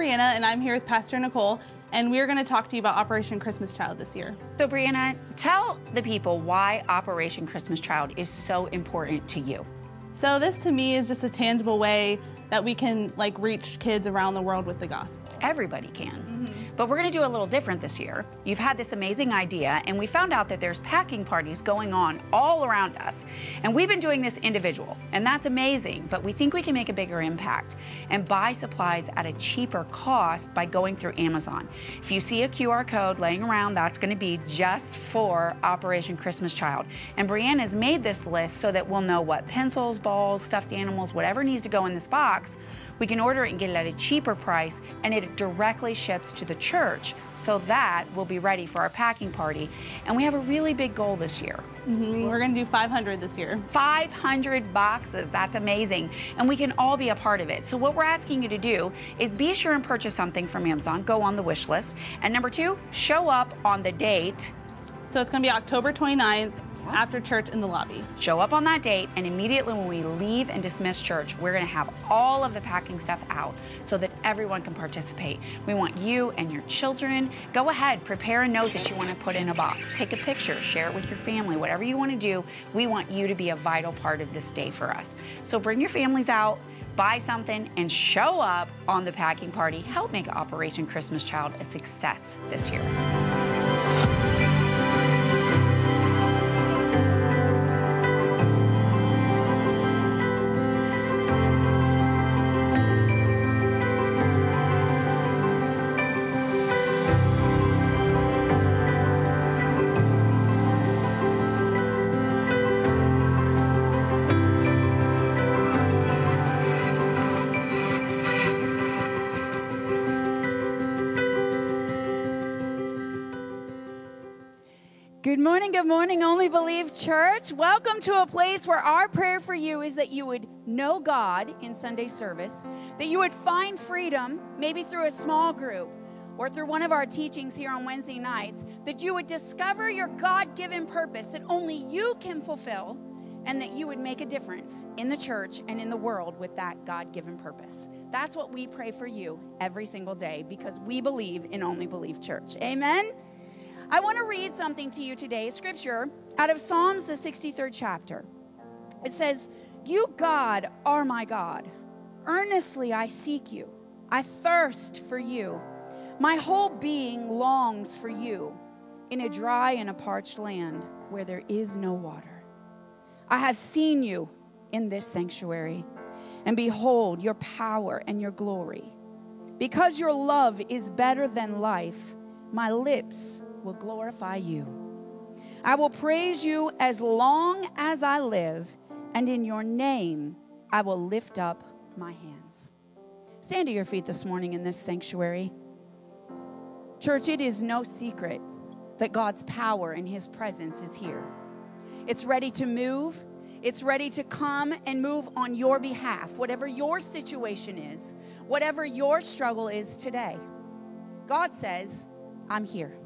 Brianna, and I'm here with Pastor Nicole, and we're going to talk to you about Operation Christmas Child this year. So, Brianna, tell the people why Operation Christmas Child is so important to you. So, this to me is just a tangible way that we can like reach kids around the world with the gospel. Everybody can. But we're going to do a little different this year. You've had this amazing idea, and we found out that there's packing parties going on all around us. And we've been doing this individual, and that's amazing, but we think we can make a bigger impact and buy supplies at a cheaper cost by going through Amazon. If you see a QR code laying around, that's going to be just for Operation Christmas Child. And Brianna has made this list so that we'll know what pencils, balls, stuffed animals, whatever needs to go in this box we can order it and get it at a cheaper price, and it directly ships to the church so that we'll be ready for our packing party. And we have a really big goal this year. Mm-hmm. We're going to do 500 this year. 500 boxes. That's amazing. And we can all be a part of it. So, what we're asking you to do is be sure and purchase something from Amazon. Go on the wish list. And number two, show up on the date. So, it's going to be October 29th after church in the lobby. Show up on that date, and immediately when we leave and dismiss church, we're going to have all of the packing stuff out so that everyone can participate. We want you and your children. Go ahead, prepare a note that you want to put in a box. Take a picture, share it with your family, whatever you want to do. We want you to be a vital part of this day for us. So bring your families out buy something, and show up on the packing party. Help make Operation Christmas Child a success this year. Good morning, good morning, Only Believe Church. Welcome to a place where our prayer for you is that you would know God in Sunday service, that you would find freedom, maybe through a small group or through one of our teachings here on Wednesday nights, that you would discover your God given purpose that only you can fulfill, and that you would make a difference in the church and in the world with that God given purpose. That's what we pray for you every single day because we believe in Only Believe Church. Amen. I want to read something to you today, scripture out of Psalms, the 63rd chapter. It says, You, God, are my God. Earnestly I seek you. I thirst for you. My whole being longs for you in a dry and a parched land where there is no water. I have seen you in this sanctuary, and behold your power and your glory. Because your love is better than life, my lips will glorify you. I will praise you as long as I live, and in your name I will lift up my hands. Stand to your feet this morning in this sanctuary. Church, it is no secret that God's power and his presence is here. It's ready to move. It's ready to come and move on your behalf, whatever your situation is, whatever your struggle is today. God says, I'm here.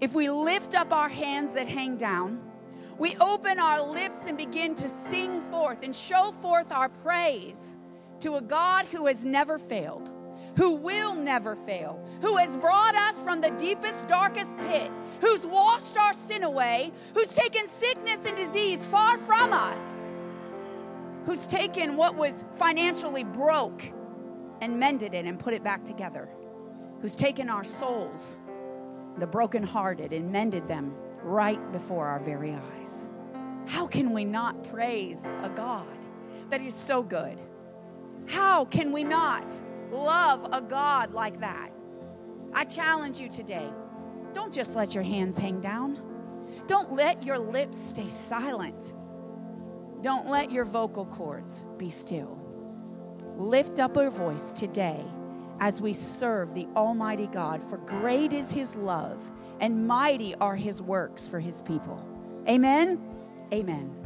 If we lift up our hands that hang down, we open our lips and begin to sing forth and show forth our praise to a God who has never failed, who will never fail, who has brought us from the deepest, darkest pit, who's washed our sin away, who's taken sickness and disease far from us, who's taken what was financially broke and mended it and put it back together, who's taken our souls the brokenhearted and mended them right before our very eyes. How can we not praise a God that is so good? How can we not love a God like that? I challenge you today don't just let your hands hang down, don't let your lips stay silent, don't let your vocal cords be still. Lift up your voice today as we serve the Almighty God, for great is his love and mighty are his works for his people. Amen. Amen.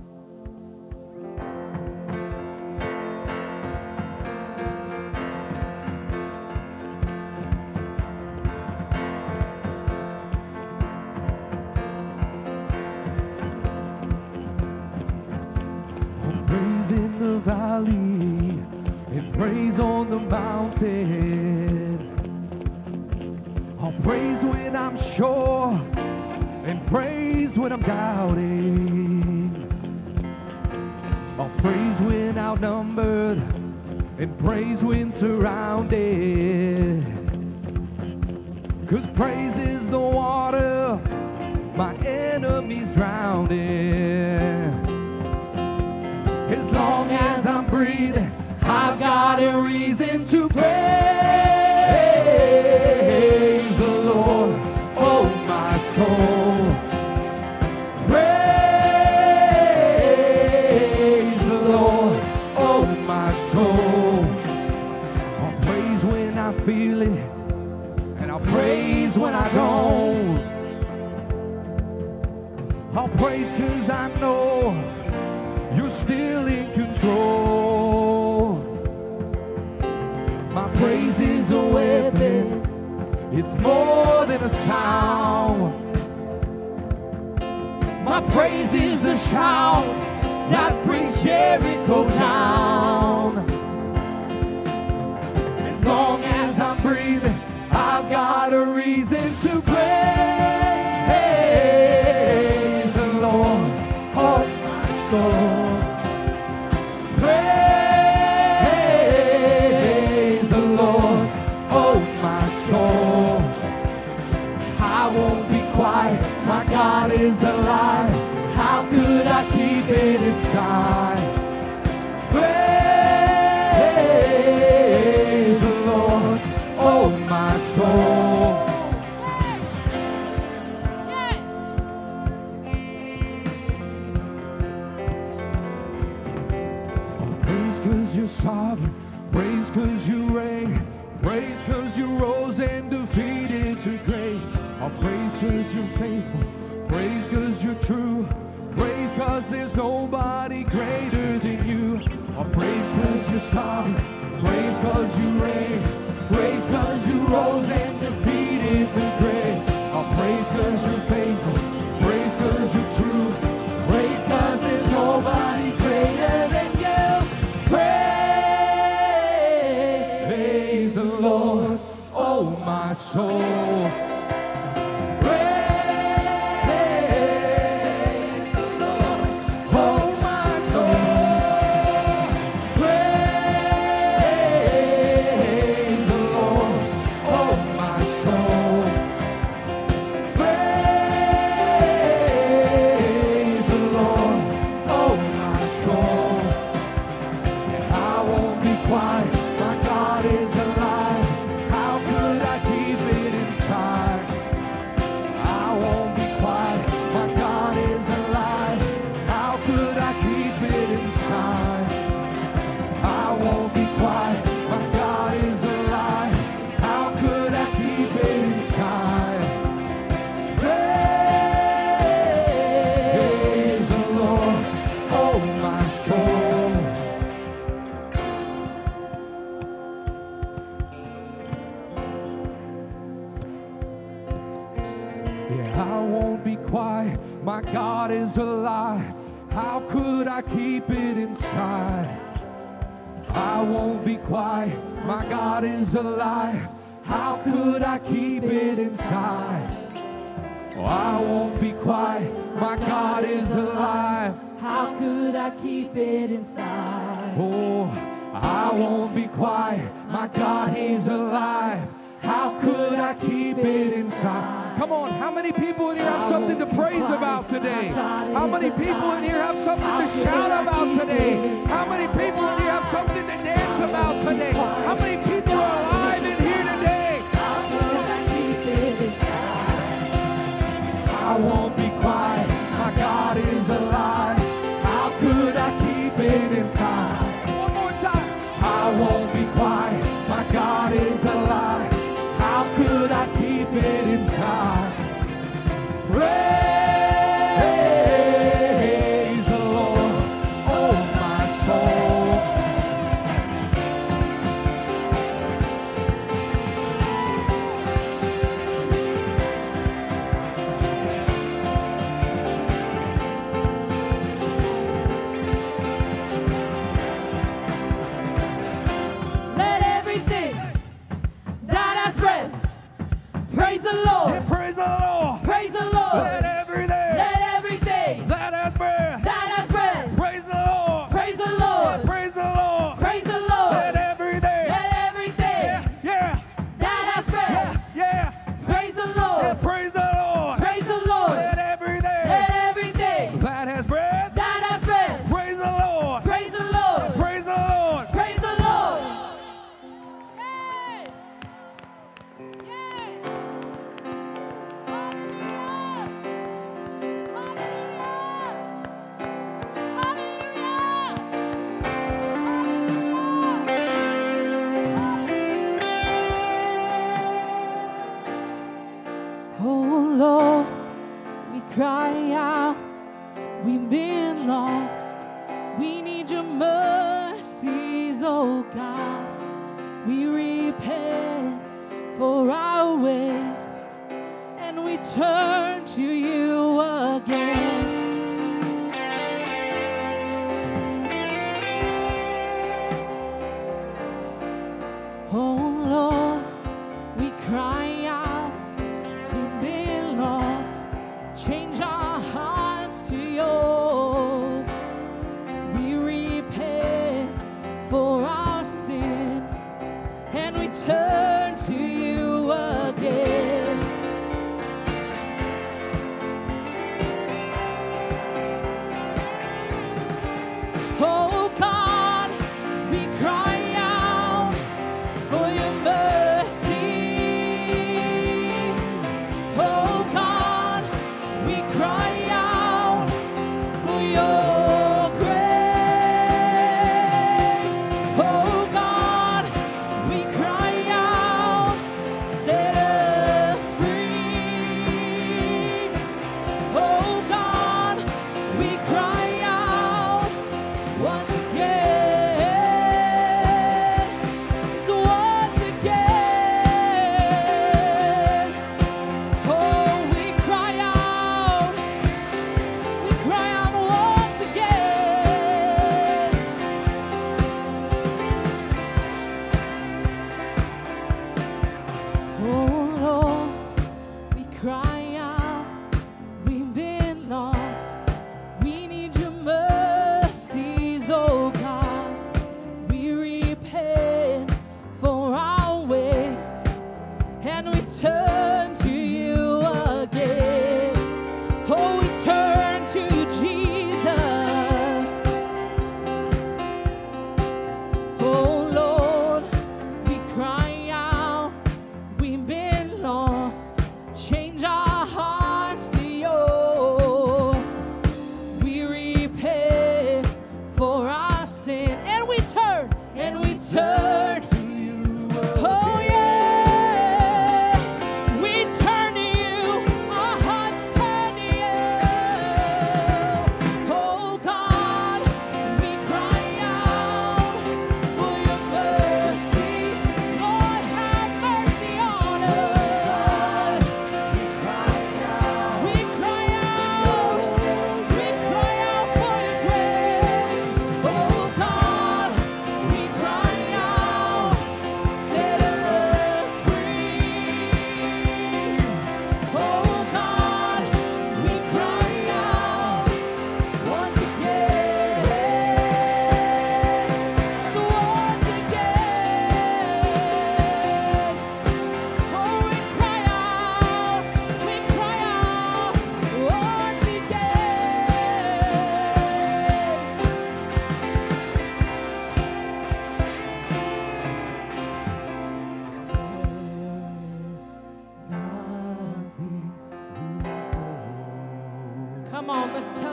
praise in the valley praise on the mountain. I'll praise when I'm sure and praise when I'm doubting. I'll praise when outnumbered and praise when surrounded. Cause praise is the water my enemies drowning. in. As long as I'm breathing. I've got a reason to praise the Lord, oh my soul. Praise the Lord, oh my soul. I'll praise when I feel it, and I'll praise when I don't. I'll praise cause I know you're still in control. My praise is a weapon, it's more than a sound. My praise is the shout that brings Jericho down. As long as I'm breathing, I've got a reason to faithful. Praise cause you're true. Praise cause there's nobody greater than you. Oh, praise cause you're sovereign. Praise cause you reign. Praise cause you rose and inside.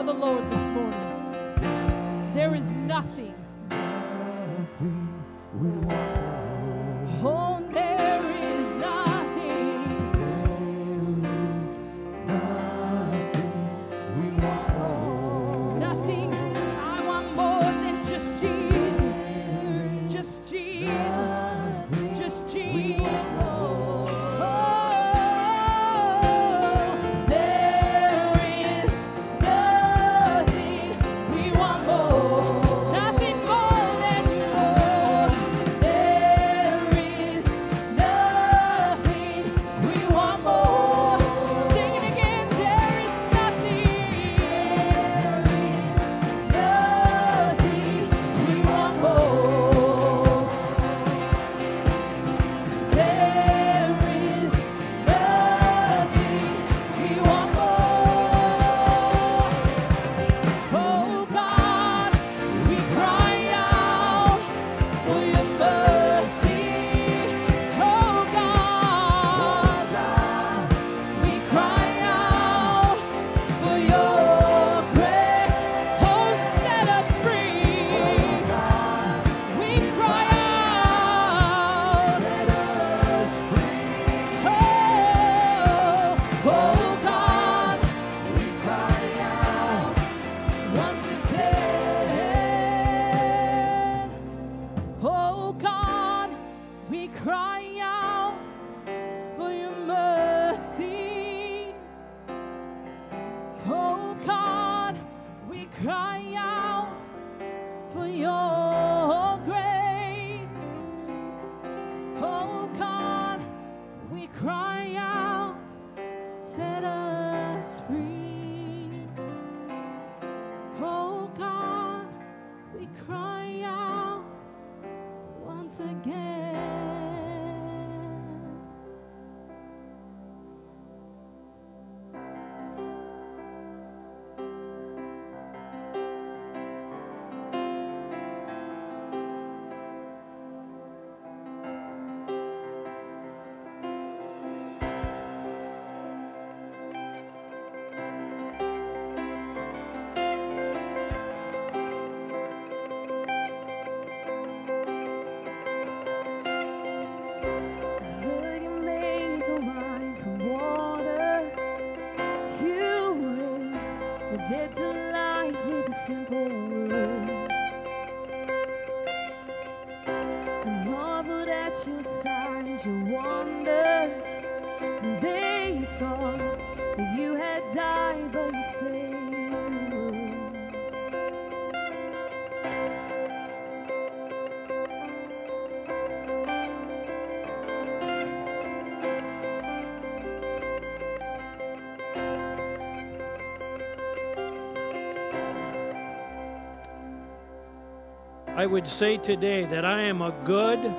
The Lord I would say today that I am a good,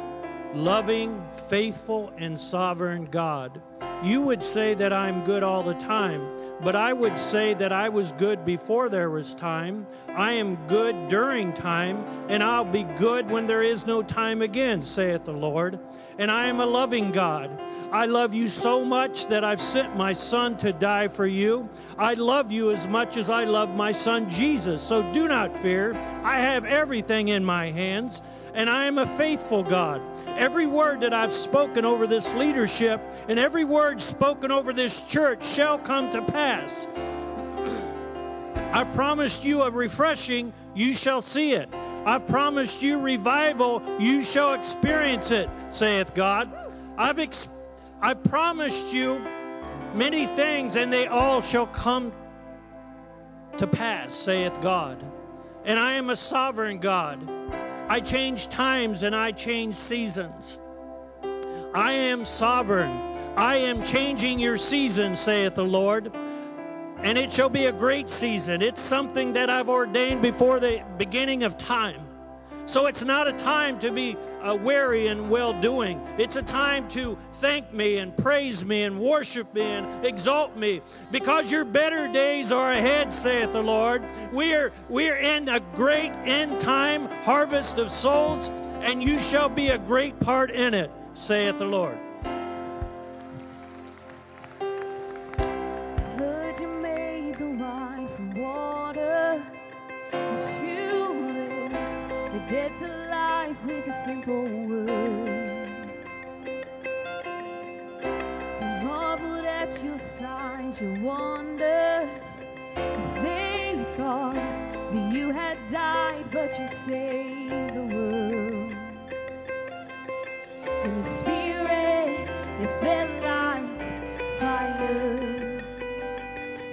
loving, faithful, and sovereign God. You would say that I'm good all the time, but I would say that I was good before there was time. I am good during time, and I'll be good when there is no time again, saith the Lord. And I am a loving God. I love you so much that I've sent my son to die for you. I love you as much as I love my son Jesus. So do not fear. I have everything in my hands, and I am a faithful God. Every word that I've spoken over this leadership and every word spoken over this church shall come to pass. I promised you a refreshing, you shall see it. I've promised you revival, you shall experience it, saith God. I've ex- I promised you many things, and they all shall come to pass, saith God. And I am a sovereign God. I change times and I change seasons. I am sovereign. I am changing your season, saith the Lord. And it shall be a great season. It's something that I've ordained before the beginning of time. So it's not a time to be uh, weary and well doing. It's a time to thank me and praise me and worship me and exalt me because your better days are ahead, saith the Lord. We are, we are in a great end time harvest of souls, and you shall be a great part in it, saith the Lord. Dead to life with a simple word. I marveled at your signs, your wonders, as they thought that you had died, but you saved the world. In the spirit, it felt like fire.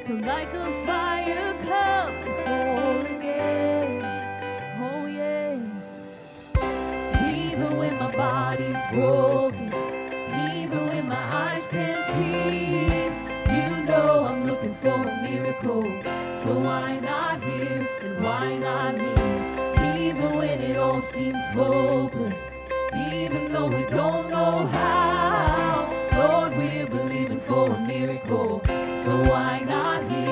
So like a fire and fall body's broken, even when my eyes can't see, you know I'm looking for a miracle. So why not here and why not me? Even when it all seems hopeless, even though we don't know how, Lord, we're believing for a miracle. So why not here?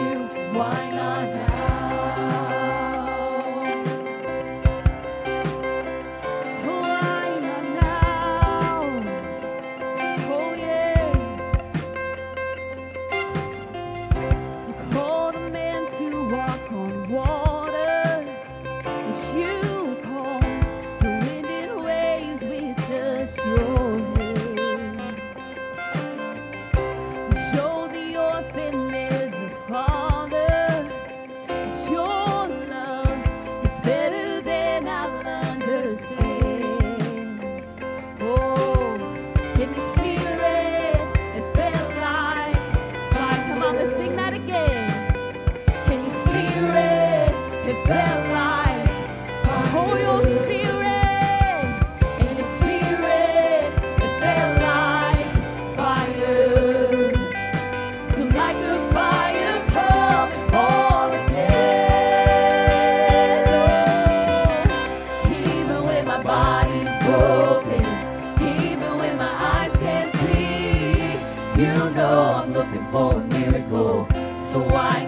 so why?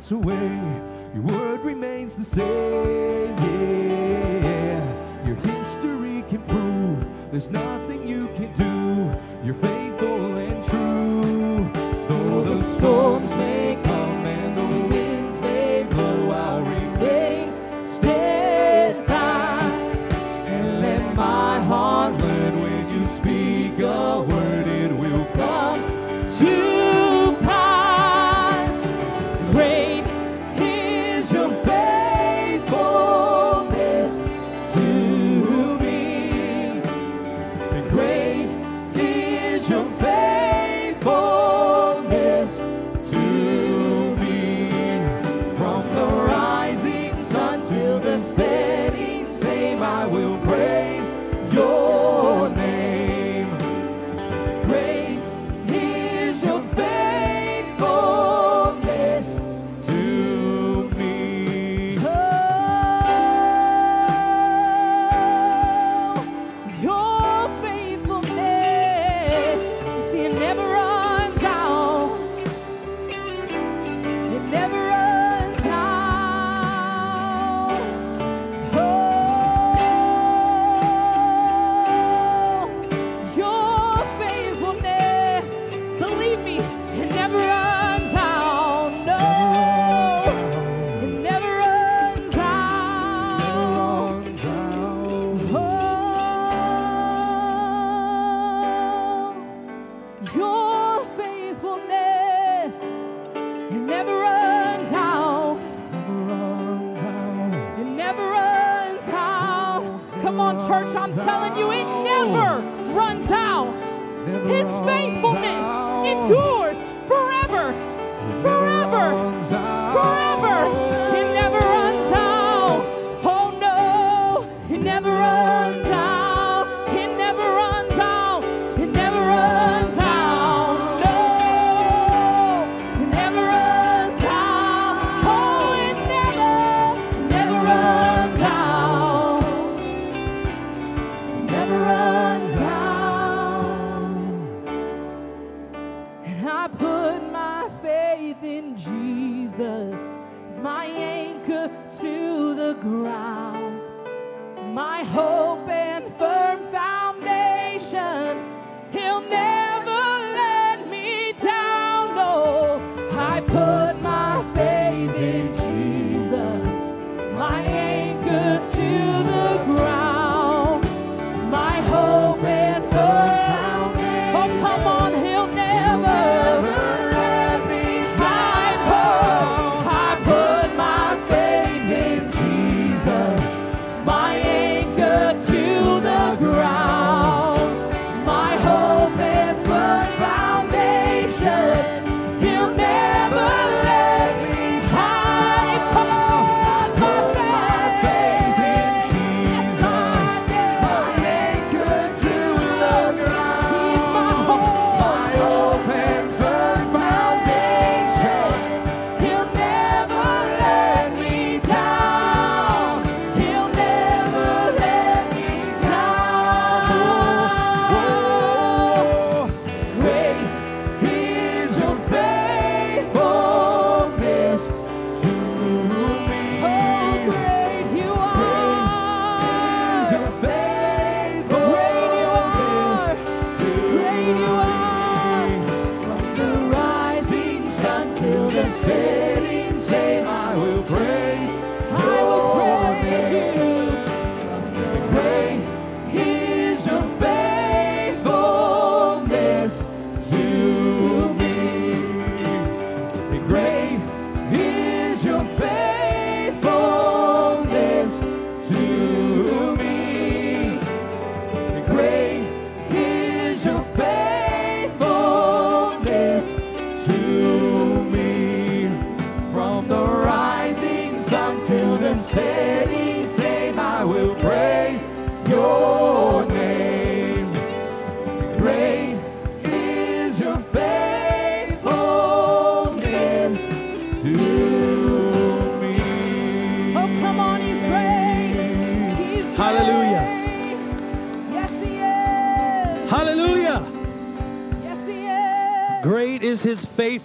pass away, your word remains the same. Yeah, your history can prove there's not.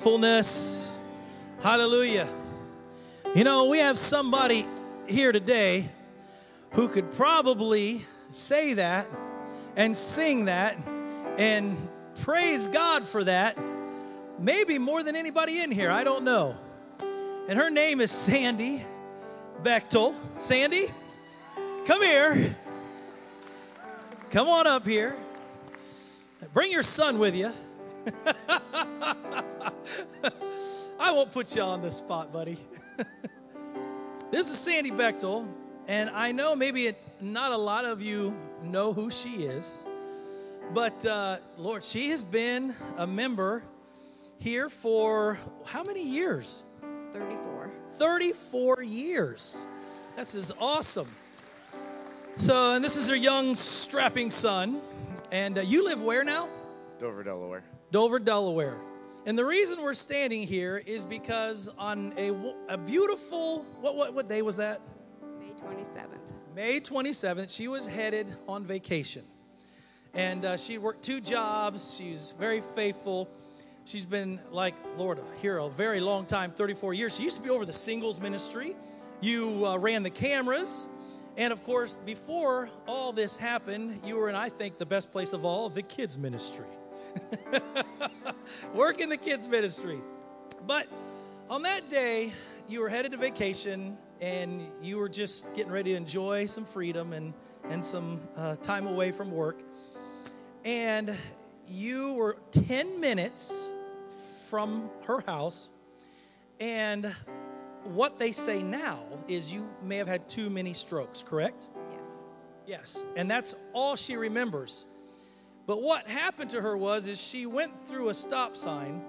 Faithfulness. Hallelujah. You know, we have somebody here today who could probably say that and sing that and praise God for that, maybe more than anybody in here. I don't know. And her name is Sandy Bechtel. Sandy, come here. Come on up here. Bring your son with you. I won't put you on the spot, buddy. this is Sandy Bechtel, and I know maybe it, not a lot of you know who she is, but uh, Lord, she has been a member here for how many years? 34. 34 years. That's is awesome. So, and this is her young, strapping son. And uh, you live where now? Dover, Delaware. Dover, Delaware. And the reason we're standing here is because on a, a beautiful, what, what, what day was that? May 27th. May 27th, she was headed on vacation. And uh, she worked two jobs. She's very faithful. She's been like, Lord, here a very long time 34 years. She used to be over the singles ministry. You uh, ran the cameras. And of course, before all this happened, you were in, I think, the best place of all, the kids' ministry. Work in the kids' ministry. But on that day, you were headed to vacation and you were just getting ready to enjoy some freedom and, and some uh, time away from work. And you were 10 minutes from her house. And what they say now is you may have had too many strokes, correct? Yes. Yes, and that's all she remembers. But what happened to her was is she went through a stop sign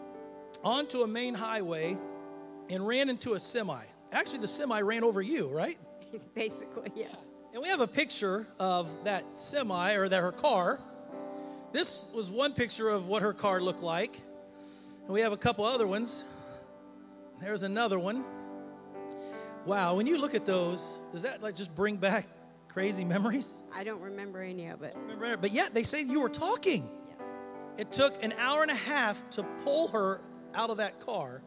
onto a main highway and ran into a semi. Actually, the semi ran over you, right? Basically, yeah. And we have a picture of that semi or that her car. This was one picture of what her car looked like. And we have a couple other ones. There's another one. Wow, when you look at those, does that like just bring back crazy memories? I don't remember any of it. Remember, but yet they say you were talking. Yes. It took an hour and a half to pull her out of that car.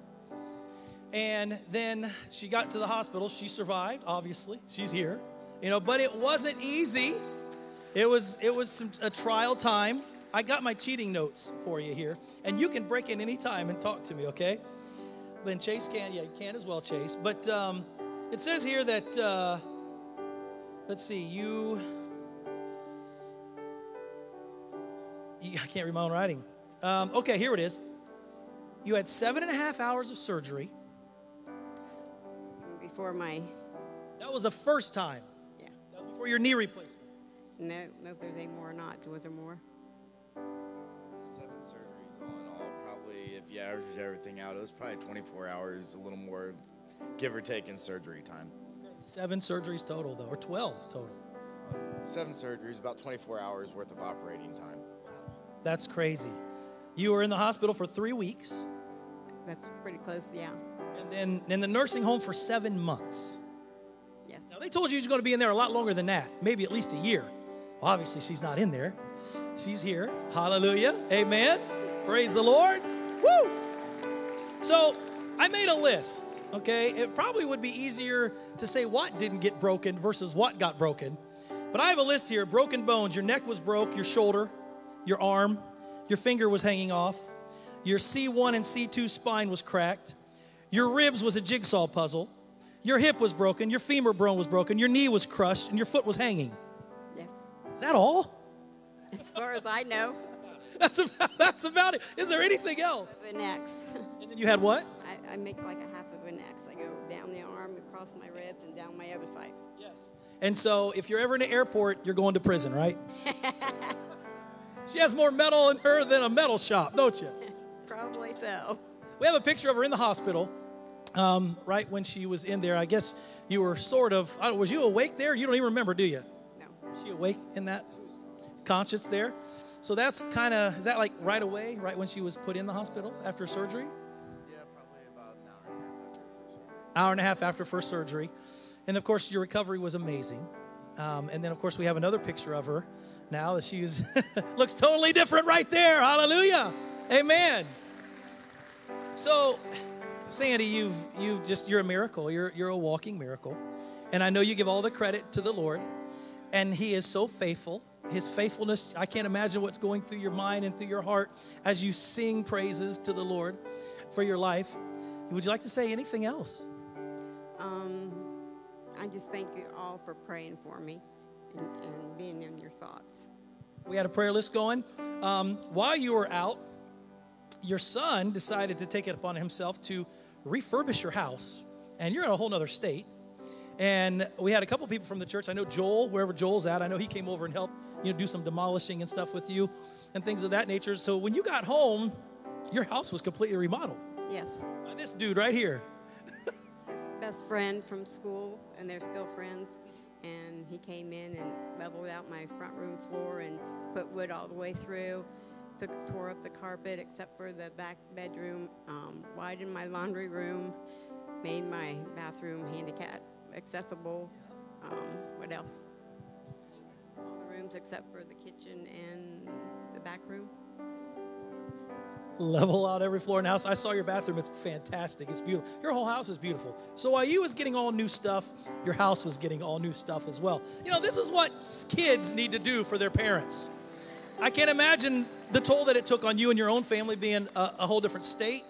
And then she got to the hospital. She survived, obviously. She's here. You know, but it wasn't easy. It was it was some, a trial time. I got my cheating notes for you here. And you can break in any time and talk to me, okay? But Chase can, yeah, you can as well, Chase. But um, it says here that uh, let's see, you You- I can't read my own writing. Um, okay, here it is. You had seven and a half hours of surgery. Before my, That was the first time. yeah. That was before your knee replacement. No, no, if there's any more or not. Was there more? Seven surgeries all in all. Probably, if you average everything out, it was probably 24 hours, a little more, give or take, in surgery time. Seven surgeries total, though, or 12 total. Seven surgeries, about 24 hours worth of operating time. That's crazy. You were in the hospital for three weeks, That's pretty close, yeah. and then in the nursing home for seven months. Yes. Now, they told you you was going to be in there a lot longer than that, maybe at least a year. Well, Obviously, she's not in there. She's here. Hallelujah. Amen. Praise the Lord. Woo! So, I made a list, okay? It probably would be easier to say what didn't get broken versus what got broken. But I have a list here broken bones. Your neck was broke, your shoulder, your arm, your finger was hanging off, your C1 and C2 spine was cracked, your ribs was a jigsaw puzzle, your hip was broken, your femur bone was broken, your knee was crushed, and your foot was hanging. Yes. Is that all? As far as I know, That's about, that's about it. Is there anything else? an X. And then you had what? I, make like a half of an X. I go down the arm, across my ribs, and down my other side. Yes. And so if you're ever in an airport, you're going to prison, right? she has more metal in her than a metal shop, don't you? Probably so. We have a picture of her in the hospital, um, right when she was in there. I guess you were sort of. I, was you awake there? You don't even remember, do you? No. Was she awake in that? Conscious there? So that's kind of, is that like right away, right when she was put in the hospital after surgery? Hour and a half after first surgery. And of course, your recovery was amazing. Um, and then, of course, we have another picture of her now that she's looks totally different right there. Hallelujah. Amen. So, Sandy, you've you've just you're a miracle. You're you're a walking miracle. And I know you give all the credit to the Lord. And He is so faithful. His faithfulness, I can't imagine what's going through your mind and through your heart as you sing praises to the Lord for your life. Would you like to say anything else? Um, I just thank you all for praying for me and, and being in your thoughts. We had a prayer list going. Um, while you were out, your son decided to take it upon himself to refurbish your house, and you're in a whole other state. And we had a couple people from the church. I know Joel, wherever Joel's at. I know he came over and helped, you know, do some demolishing and stuff with you, and things of that nature. So when you got home, your house was completely remodeled. Yes, By this dude right here. Best friend from school, and they're still friends. And he came in and leveled out my front room floor and put wood all the way through. Took tore up the carpet except for the back bedroom. Um, widened my laundry room. Made my bathroom handicap accessible. Um, what else? All the rooms except for the kitchen and the back room. Level out every floor in the house. I saw your bathroom. It's fantastic. It's beautiful. Your whole house is beautiful. So while you was getting all new stuff, your house was getting all new stuff as well. You know, this is what kids need to do for their parents. I can't imagine the toll that it took on you and your own family being a, a whole different state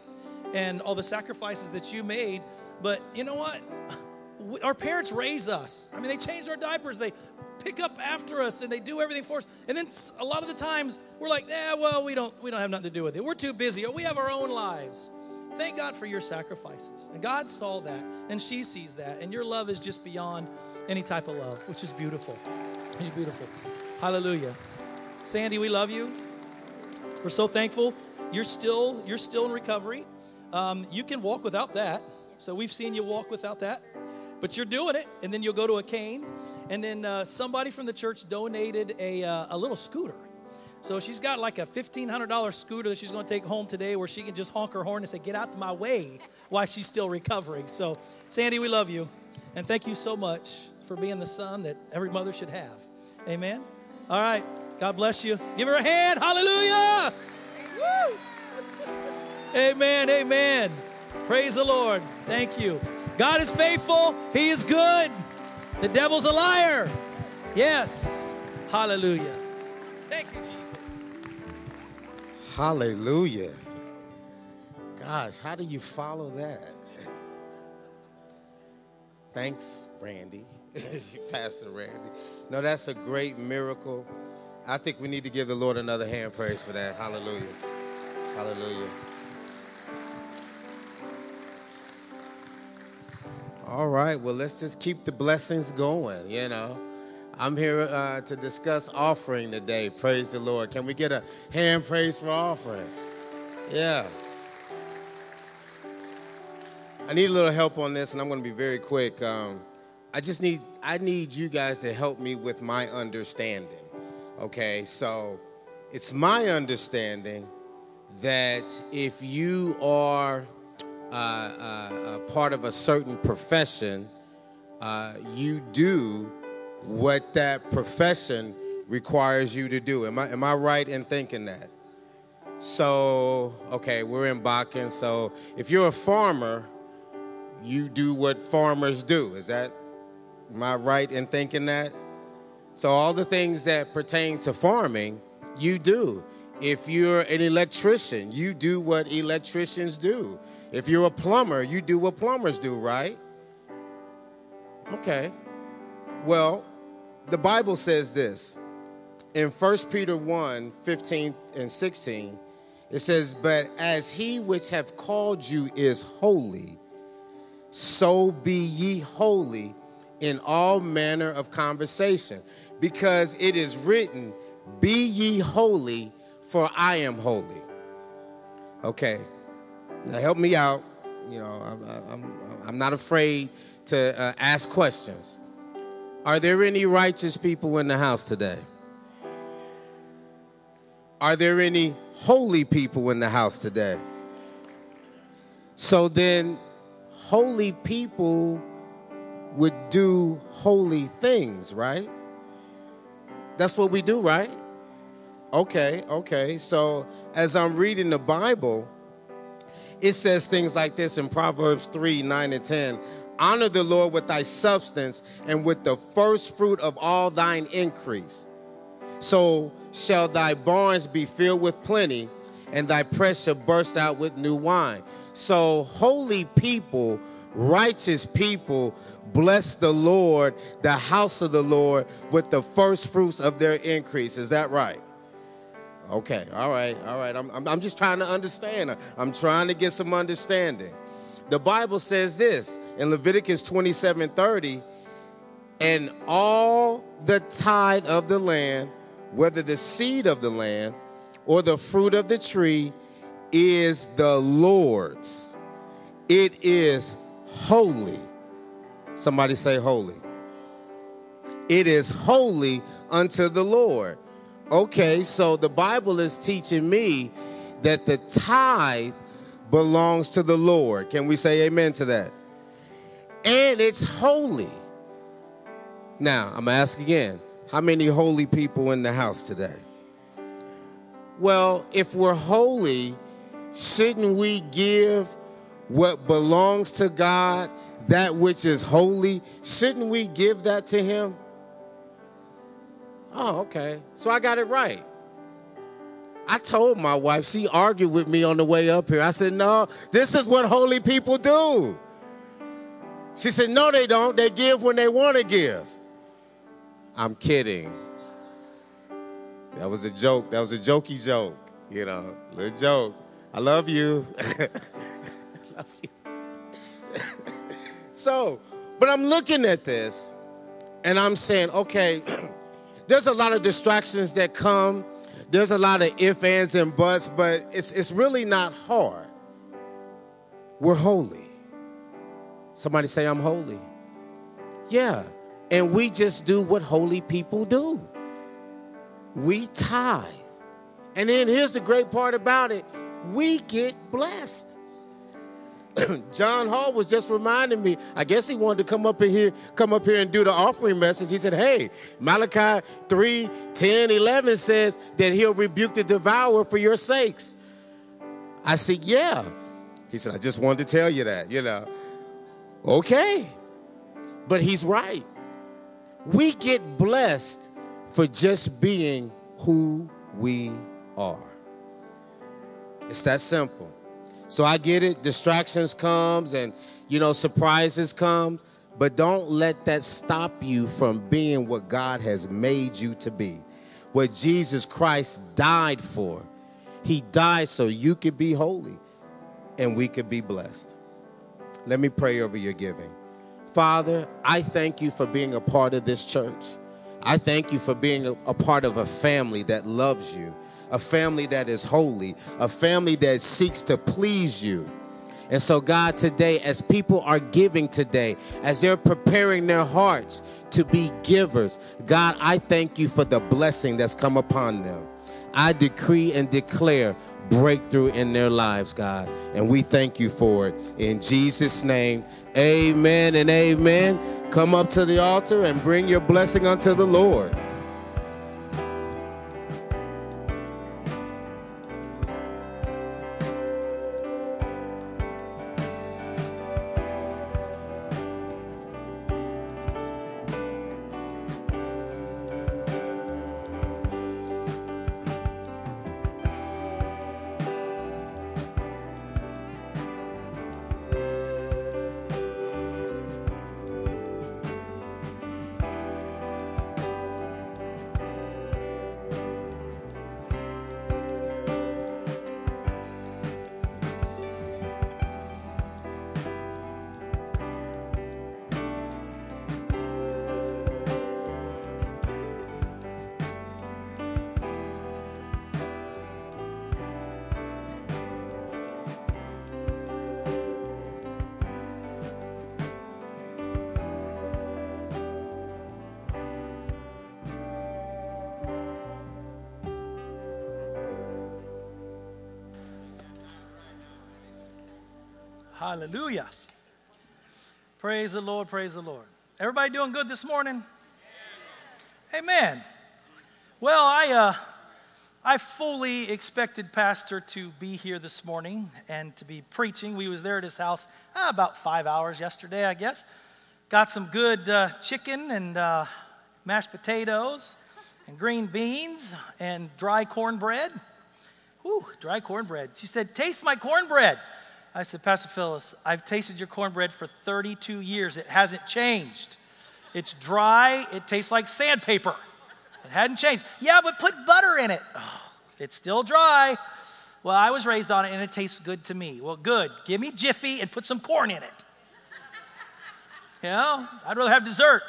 and all the sacrifices that you made. But you know what? Our parents raise us. I mean, they change our diapers. They pick up after us and they do everything for us. And then a lot of the times we're like, yeah, well, we don't we don't have nothing to do with it. We're too busy or we have our own lives. Thank God for your sacrifices. And God saw that and she sees that. And your love is just beyond any type of love, which is beautiful. It's beautiful. Hallelujah. Sandy, we love you. We're so thankful. You're still you're still in recovery. Um, you can walk without that. So we've seen you walk without that, but you're doing it. And then you'll go to a cane, and then uh, somebody from the church donated a uh, a little scooter. So she's got like a $1,500 scooter that she's going to take home today where she can just honk her horn and say, Get out of my way while she's still recovering. So, Sandy, we love you. And thank you so much for being the son that every mother should have. Amen. All right. God bless you. Give her a hand. Hallelujah. Woo. Amen. Amen. Praise the Lord. Thank you. God is faithful. He is good. The devil's a liar. Yes. Hallelujah. Thank you, Jesus. Hallelujah. Gosh, how do you follow that? Thanks, Randy. Pastor Randy. No, that's a great miracle. I think we need to give the Lord another hand praise for that. Hallelujah. Hallelujah. All right, well, let's just keep the blessings going, you know. I'm here uh, to discuss offering today. Praise the Lord. Can we get a hand praise for offering? Yeah. I need a little help on this, and I'm going to be very quick. Um, I just need I need you guys to help me with my understanding. Okay, so it's my understanding that if you are uh, uh, a part of a certain profession, uh, you do what that profession requires you to do. Am I am I right in thinking that? So, okay, we're in Bakken. So, if you're a farmer, you do what farmers do. Is that am I right in thinking that? So, all the things that pertain to farming, you do. If you're an electrician, you do what electricians do. If you're a plumber, you do what plumbers do, right? Okay. Well, the Bible says this in 1 Peter 1 15 and 16. It says, But as he which have called you is holy, so be ye holy in all manner of conversation, because it is written, Be ye holy, for I am holy. Okay, now help me out. you know, I'm, I'm, I'm not afraid to uh, ask questions. Are there any righteous people in the house today? Are there any holy people in the house today? So then, holy people would do holy things, right? That's what we do, right? Okay, okay. So as I'm reading the Bible, it says things like this in Proverbs 3 9 and 10. Honor the Lord with thy substance and with the first fruit of all thine increase. So shall thy barns be filled with plenty, and thy press shall burst out with new wine. So, holy people, righteous people, bless the Lord, the house of the Lord, with the first fruits of their increase. Is that right? Okay, all right, all right. I'm, I'm, I'm just trying to understand. I'm trying to get some understanding. The Bible says this in Leviticus 27 30, and all the tithe of the land, whether the seed of the land or the fruit of the tree, is the Lord's. It is holy. Somebody say holy. It is holy unto the Lord. Okay, so the Bible is teaching me that the tithe belongs to the Lord. Can we say amen to that? And it's holy. Now, I'm going to ask again how many holy people in the house today? Well, if we're holy, shouldn't we give what belongs to God, that which is holy? Shouldn't we give that to Him? Oh, okay. So I got it right. I told my wife, she argued with me on the way up here. I said, No, this is what holy people do. She said, No, they don't. They give when they want to give. I'm kidding. That was a joke. That was a jokey joke, you know, little joke. I love you. I love you. so, but I'm looking at this and I'm saying, okay, there's a lot of distractions that come. There's a lot of ifs, ands, and buts, but it's, it's really not hard. We're holy. Somebody say, I'm holy. Yeah. And we just do what holy people do we tithe. And then here's the great part about it we get blessed. John Hall was just reminding me. I guess he wanted to come up in here, come up here and do the offering message. He said, Hey, Malachi 3, 10, 11 says that he'll rebuke the devourer for your sakes. I said, Yeah. He said, I just wanted to tell you that, you know. Okay. But he's right. We get blessed for just being who we are. It's that simple. So I get it, distractions comes and you know surprises comes, but don't let that stop you from being what God has made you to be. What Jesus Christ died for. He died so you could be holy and we could be blessed. Let me pray over your giving. Father, I thank you for being a part of this church. I thank you for being a, part of a family that loves you, a family that is holy, a family that seeks to please you. And so, God, today, as people are giving today, as they're preparing their hearts to be givers, God, I thank you for the blessing that's come upon them. I decree and declare breakthrough in their lives, God. And we thank you for it. In Jesus' name, amen and amen. Come up to the altar and bring your blessing unto the Lord. Praise the Lord, praise the Lord. Everybody doing good this morning? Amen. Well, I, uh, I fully expected Pastor to be here this morning and to be preaching. We was there at his house ah, about five hours yesterday, I guess. Got some good uh, chicken and uh, mashed potatoes and green beans and dry cornbread. Whew, dry cornbread. She said, Taste my cornbread. I said, Pastor Phyllis, I've tasted your cornbread for 32 years. It hasn't changed. It's dry, it tastes like sandpaper. It hadn't changed. Yeah, but put butter in it. Oh, it's still dry. Well, I was raised on it and it tastes good to me. Well, good. Give me Jiffy and put some corn in it. You know, I'd rather have dessert.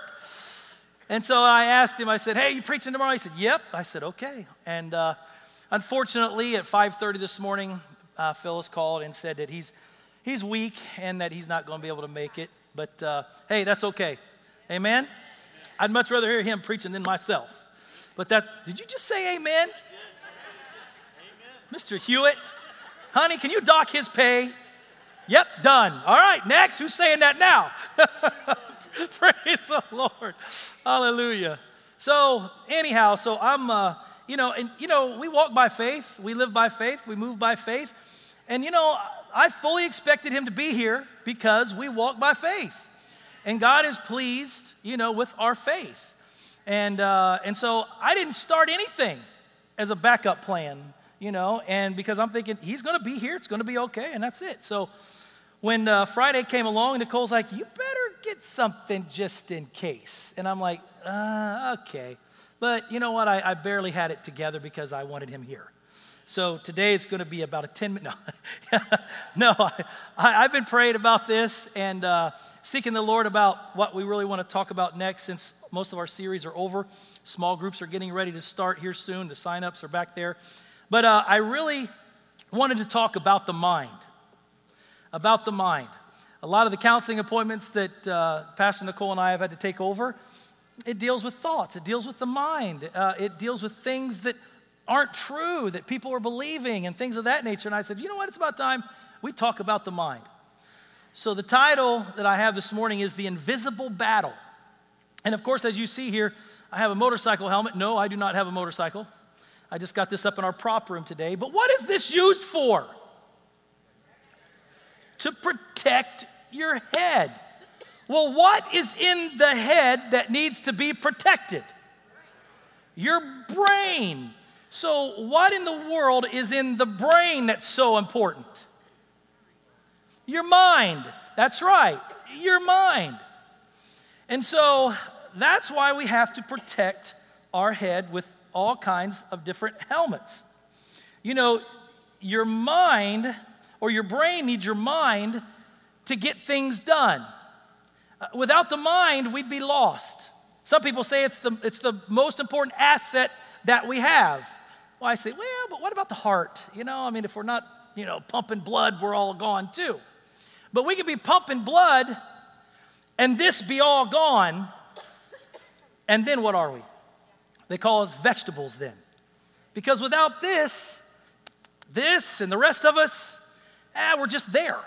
And so I asked him, I said, hey, you preaching tomorrow? He said, yep. I said, okay. And uh, unfortunately, at 5.30 this morning, uh, Phyllis called and said that he's, he's weak and that he's not going to be able to make it. But uh, hey, that's okay. Amen? I'd much rather hear him preaching than myself. But that, did you just say amen? amen. Mr. Hewitt, honey, can you dock his pay? Yep, done. All right, next. Who's saying that now? Praise the Lord. Hallelujah. So, anyhow, so I'm, uh, you know, and, you know, we walk by faith, we live by faith, we move by faith. And, you know, I fully expected him to be here because we walk by faith. And God is pleased, you know, with our faith. And, uh, and so I didn't start anything as a backup plan, you know, and because I'm thinking he's going to be here, it's going to be okay, and that's it. So when uh, Friday came along, Nicole's like, you better get something just in case. And I'm like, uh, okay. But you know what? I, I barely had it together because I wanted him here. So today it's going to be about a 10 minute. No, no I, have been praying about this and uh, seeking the Lord about what we really want to talk about next since most of our series are over. Small groups are getting ready to start here soon. The sign-ups are back there. But uh, I really wanted to talk about the mind. About the mind. A lot of the counseling appointments that uh, Pastor Nicole and I have had to take over, it deals with thoughts, it deals with the mind, uh, it deals with things that aren't true, that people are believing, and things of that nature. And I said, you know what? It's about time we talk about the mind. So, the title that I have this morning is The Invisible Battle. And of course, as you see here, I have a motorcycle helmet. No, I do not have a motorcycle. I just got this up in our prop room today. But what is this used for? To protect your head. Well, what is in the head that needs to be protected? Your brain. So, what in the world is in the brain that's so important? Your mind. That's right, your mind. And so, that's why we have to protect our head with all kinds of different helmets. You know, your mind or your brain needs your mind to get things done. Uh, without the mind, we'd be lost. Some people say it's the, it's the most important asset that we have. Well, I say, well, but what about the heart? You know, I mean, if we're not, you know, pumping blood, we're all gone too. But we could be pumping blood and this be all gone, and then what are we? They call us vegetables then. Because without this, this and the rest of us, ah, we're just there.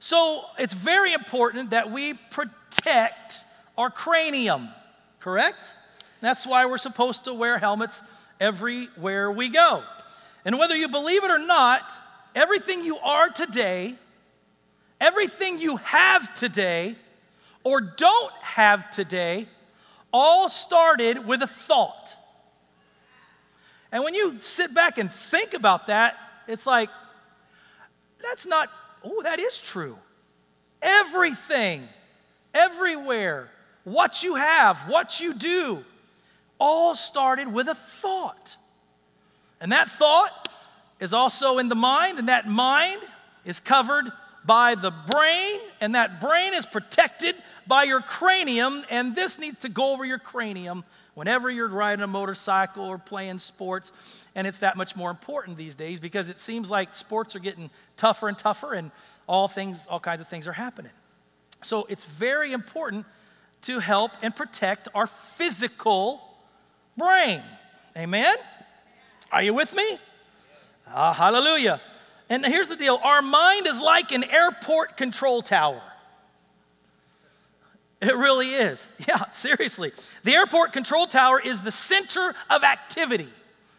So it's very important that we protect our cranium, correct? That's why we're supposed to wear helmets everywhere we go. And whether you believe it or not, everything you are today, everything you have today, or don't have today, all started with a thought. And when you sit back and think about that, it's like, that's not, oh, that is true. Everything, everywhere, what you have, what you do, all started with a thought. And that thought is also in the mind, and that mind is covered by the brain, and that brain is protected by your cranium, and this needs to go over your cranium whenever you're riding a motorcycle or playing sports. And it's that much more important these days because it seems like sports are getting tougher and tougher, and all things, all kinds of things are happening. So it's very important to help and protect our physical brain. Amen? Are you with me? Ah, hallelujah. And here's the deal our mind is like an airport control tower. It really is. Yeah, seriously. The airport control tower is the center of activity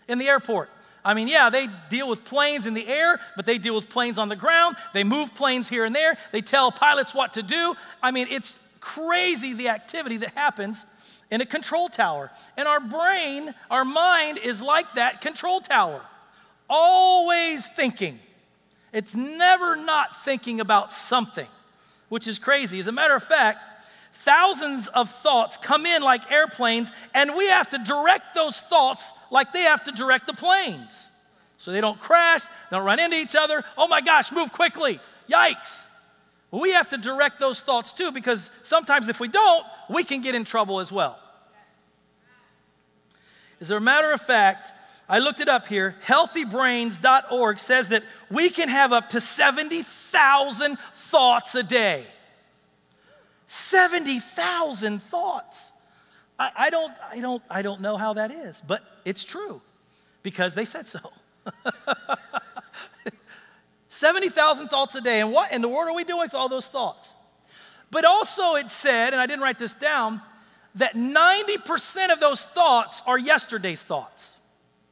in the airport. I mean, yeah, they deal with planes in the air, but they deal with planes on the ground. They move planes here and there. They tell pilots what to do. I mean, it's crazy the activity that happens in a control tower. And our brain, our mind is like that control tower, always thinking. It's never not thinking about something, which is crazy. As a matter of fact, thousands of thoughts come in like airplanes, and we have to direct those thoughts like they have to direct the planes. So they don't crash, they don't run into each other. Oh my gosh, move quickly. Yikes. We have to direct those thoughts too because sometimes if we don't, we can get in trouble as well. As a matter of fact, I looked it up here. Healthybrains.org says that we can have up to 70,000 thoughts a day. 70,000 thoughts. I, I, don't, I, don't, I don't know how that is, but it's true because they said so. 70,000 thoughts a day. And what in the world are we doing with all those thoughts? But also, it said, and I didn't write this down, that 90% of those thoughts are yesterday's thoughts.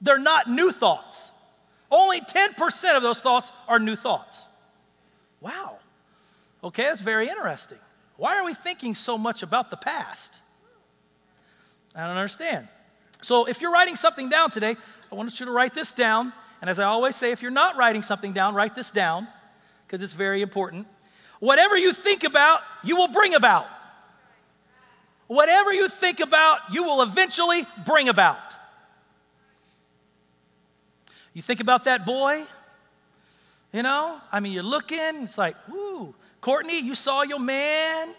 They're not new thoughts. Only 10% of those thoughts are new thoughts. Wow. Okay, that's very interesting. Why are we thinking so much about the past? I don't understand. So, if you're writing something down today, I want you to write this down. And as I always say, if you're not writing something down, write this down because it's very important. Whatever you think about, you will bring about. Whatever you think about, you will eventually bring about. You think about that boy, you know? I mean, you're looking, it's like, whoo. Courtney, you saw your man,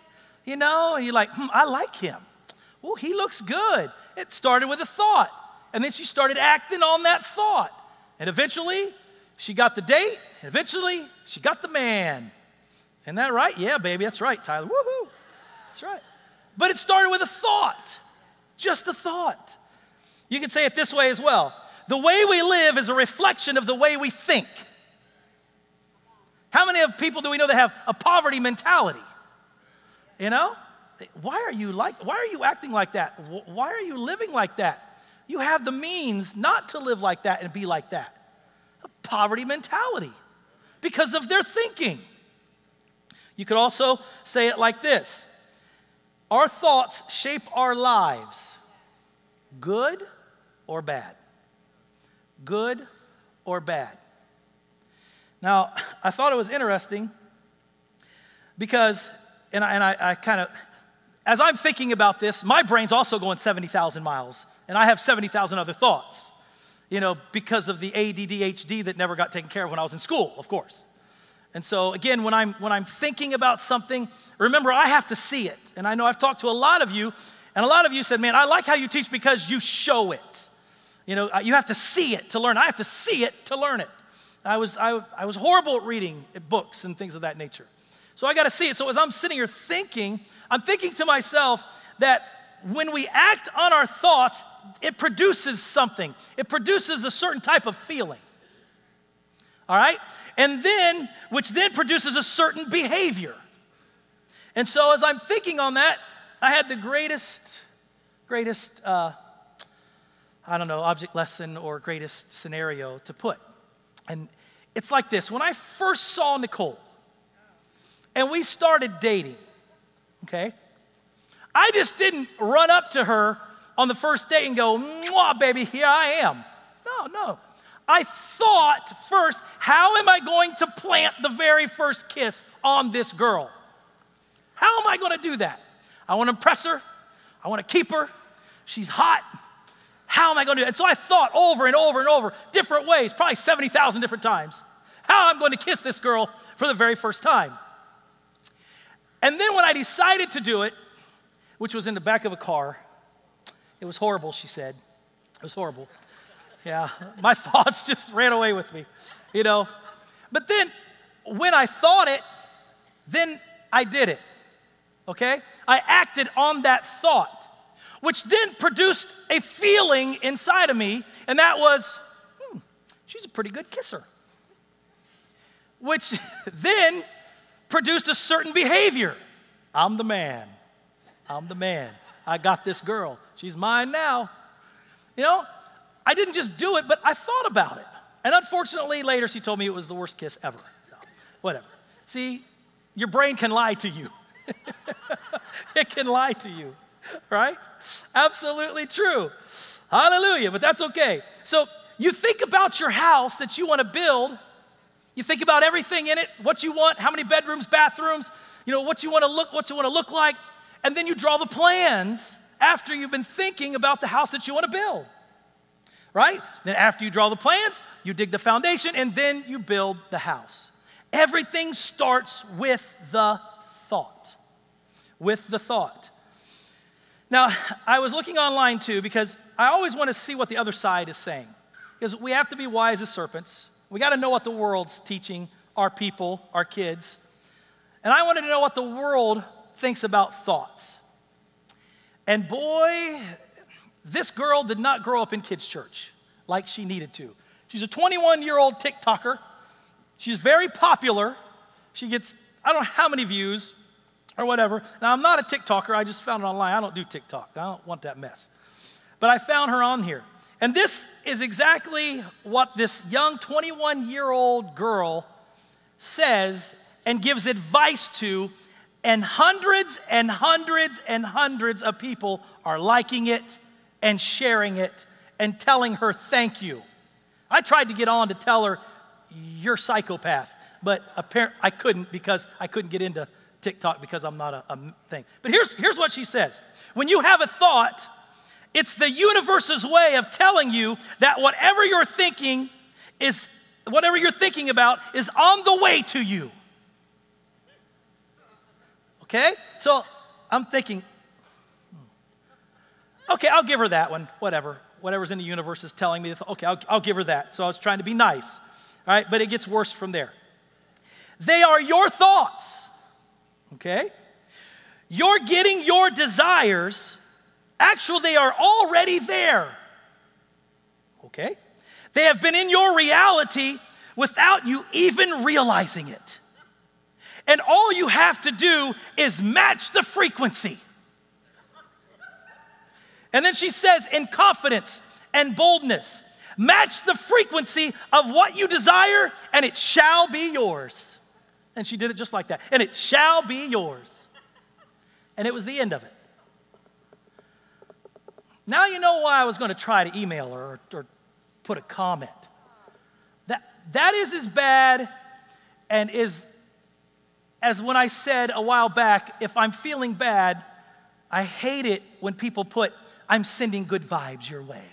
you know, and you're like, hmm, I like him. Oh, he looks good. It started with a thought. And then she started acting on that thought. And eventually, she got the date. And eventually, she got the man. Isn't that right? Yeah, baby, that's right, Tyler. Woohoo! That's right. But it started with a thought, just a thought. You can say it this way as well the way we live is a reflection of the way we think. How many of people do we know that have a poverty mentality? You know? Why are you like why are you acting like that? Why are you living like that? You have the means not to live like that and be like that. A poverty mentality because of their thinking. You could also say it like this Our thoughts shape our lives, good or bad. Good or bad. Now, I thought it was interesting because, and I, I kind of, as I'm thinking about this, my brain's also going 70,000 miles, and I have 70,000 other thoughts, you know, because of the ADDHD that never got taken care of when I was in school, of course. And so, again, when I'm, when I'm thinking about something, remember, I have to see it. And I know I've talked to a lot of you, and a lot of you said, Man, I like how you teach because you show it. You know, you have to see it to learn. I have to see it to learn it. I was, I, I was horrible at reading books and things of that nature. So I got to see it. So as I'm sitting here thinking, I'm thinking to myself that when we act on our thoughts, it produces something, it produces a certain type of feeling. All right? And then, which then produces a certain behavior. And so as I'm thinking on that, I had the greatest, greatest, uh, I don't know, object lesson or greatest scenario to put. And it's like this when I first saw Nicole and we started dating, okay, I just didn't run up to her on the first date and go, Mwah, baby, here I am. No, no. I thought first, how am I going to plant the very first kiss on this girl? How am I going to do that? I want to impress her. I want to keep her. She's hot. How am I going to do it? And so I thought over and over and over, different ways, probably 70,000 different times, how I'm going to kiss this girl for the very first time. And then when I decided to do it, which was in the back of a car, it was horrible, she said. It was horrible. Yeah, my thoughts just ran away with me, you know. But then when I thought it, then I did it, okay? I acted on that thought which then produced a feeling inside of me, and that was, hmm, she's a pretty good kisser. which then produced a certain behavior. I'm the man. I'm the man. I got this girl. She's mine now. You know, I didn't just do it, but I thought about it. And unfortunately, later she told me it was the worst kiss ever. So, whatever. See, your brain can lie to you. it can lie to you, right? Absolutely true. Hallelujah, but that's okay. So you think about your house that you want to build. You think about everything in it, what you want, how many bedrooms, bathrooms, you know, what you want to look, what you want to look like, and then you draw the plans after you've been thinking about the house that you want to build. Right? Then after you draw the plans, you dig the foundation and then you build the house. Everything starts with the thought. With the thought. Now, I was looking online too because I always want to see what the other side is saying. Because we have to be wise as serpents. We got to know what the world's teaching our people, our kids. And I wanted to know what the world thinks about thoughts. And boy, this girl did not grow up in kids' church like she needed to. She's a 21 year old TikToker. She's very popular. She gets, I don't know how many views or whatever. Now, I'm not a TikToker. I just found it online. I don't do TikTok. I don't want that mess. But I found her on here. And this is exactly what this young 21 year old girl says and gives advice to and hundreds and hundreds and hundreds of people are liking it and sharing it and telling her thank you. I tried to get on to tell her, you're psychopath, but apparently I couldn't because I couldn't get into TikTok because I'm not a, a thing. But here's, here's what she says When you have a thought, it's the universe's way of telling you that whatever you're thinking is, whatever you're thinking about is on the way to you. Okay? So I'm thinking, hmm. okay, I'll give her that one, whatever. Whatever's in the universe is telling me, okay, I'll, I'll give her that. So I was trying to be nice, all right? But it gets worse from there. They are your thoughts, okay? You're getting your desires, actually, they are already there, okay? They have been in your reality without you even realizing it. And all you have to do is match the frequency. And then she says, in confidence and boldness, match the frequency of what you desire, and it shall be yours. And she did it just like that. And it shall be yours. And it was the end of it. Now you know why I was going to try to email her or, or put a comment. That, that is as bad and is as when I said a while back, if I'm feeling bad, I hate it when people put, I'm sending good vibes your way.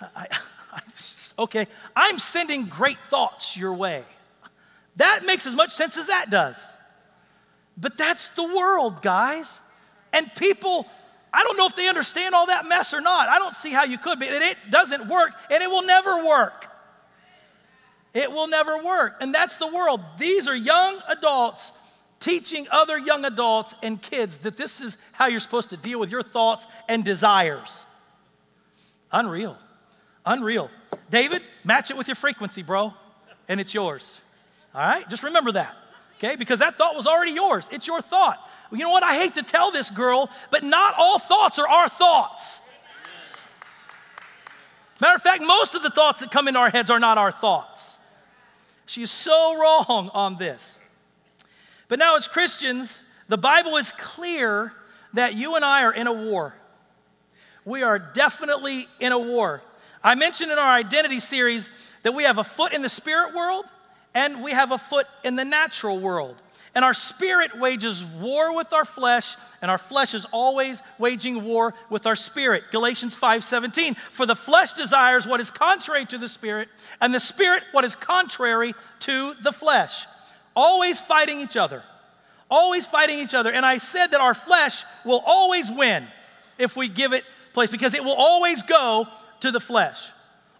I, I, okay, I'm sending great thoughts your way. That makes as much sense as that does. But that's the world, guys. And people, I don't know if they understand all that mess or not. I don't see how you could, but it doesn't work and it will never work. It will never work. And that's the world. These are young adults teaching other young adults and kids that this is how you're supposed to deal with your thoughts and desires. Unreal. Unreal. David, match it with your frequency, bro, and it's yours. All right? Just remember that. Okay? Because that thought was already yours. It's your thought. You know what? I hate to tell this girl, but not all thoughts are our thoughts. Matter of fact, most of the thoughts that come into our heads are not our thoughts. She's so wrong on this. But now, as Christians, the Bible is clear that you and I are in a war. We are definitely in a war. I mentioned in our identity series that we have a foot in the spirit world and we have a foot in the natural world. And our spirit wages war with our flesh, and our flesh is always waging war with our spirit. Galatians 5:17. For the flesh desires what is contrary to the spirit, and the spirit what is contrary to the flesh. Always fighting each other. Always fighting each other. And I said that our flesh will always win if we give it place because it will always go to the flesh.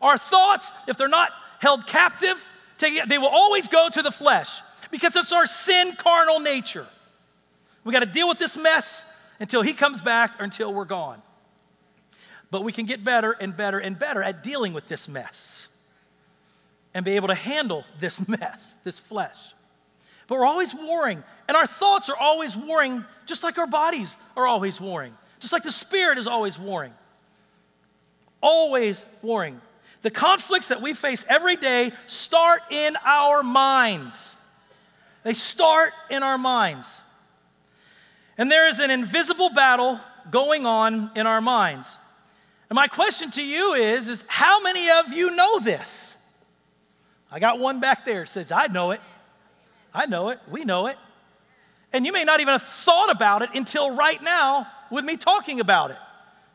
Our thoughts, if they're not held captive, they will always go to the flesh because it's our sin carnal nature. We got to deal with this mess until he comes back or until we're gone. But we can get better and better and better at dealing with this mess. and be able to handle this mess, this flesh. But we're always warring, and our thoughts are always warring, just like our bodies are always warring, just like the spirit is always warring. Always warring. The conflicts that we face every day start in our minds. They start in our minds. And there is an invisible battle going on in our minds. And my question to you is, is how many of you know this? I got one back there says, I know it. I know it. We know it. And you may not even have thought about it until right now with me talking about it.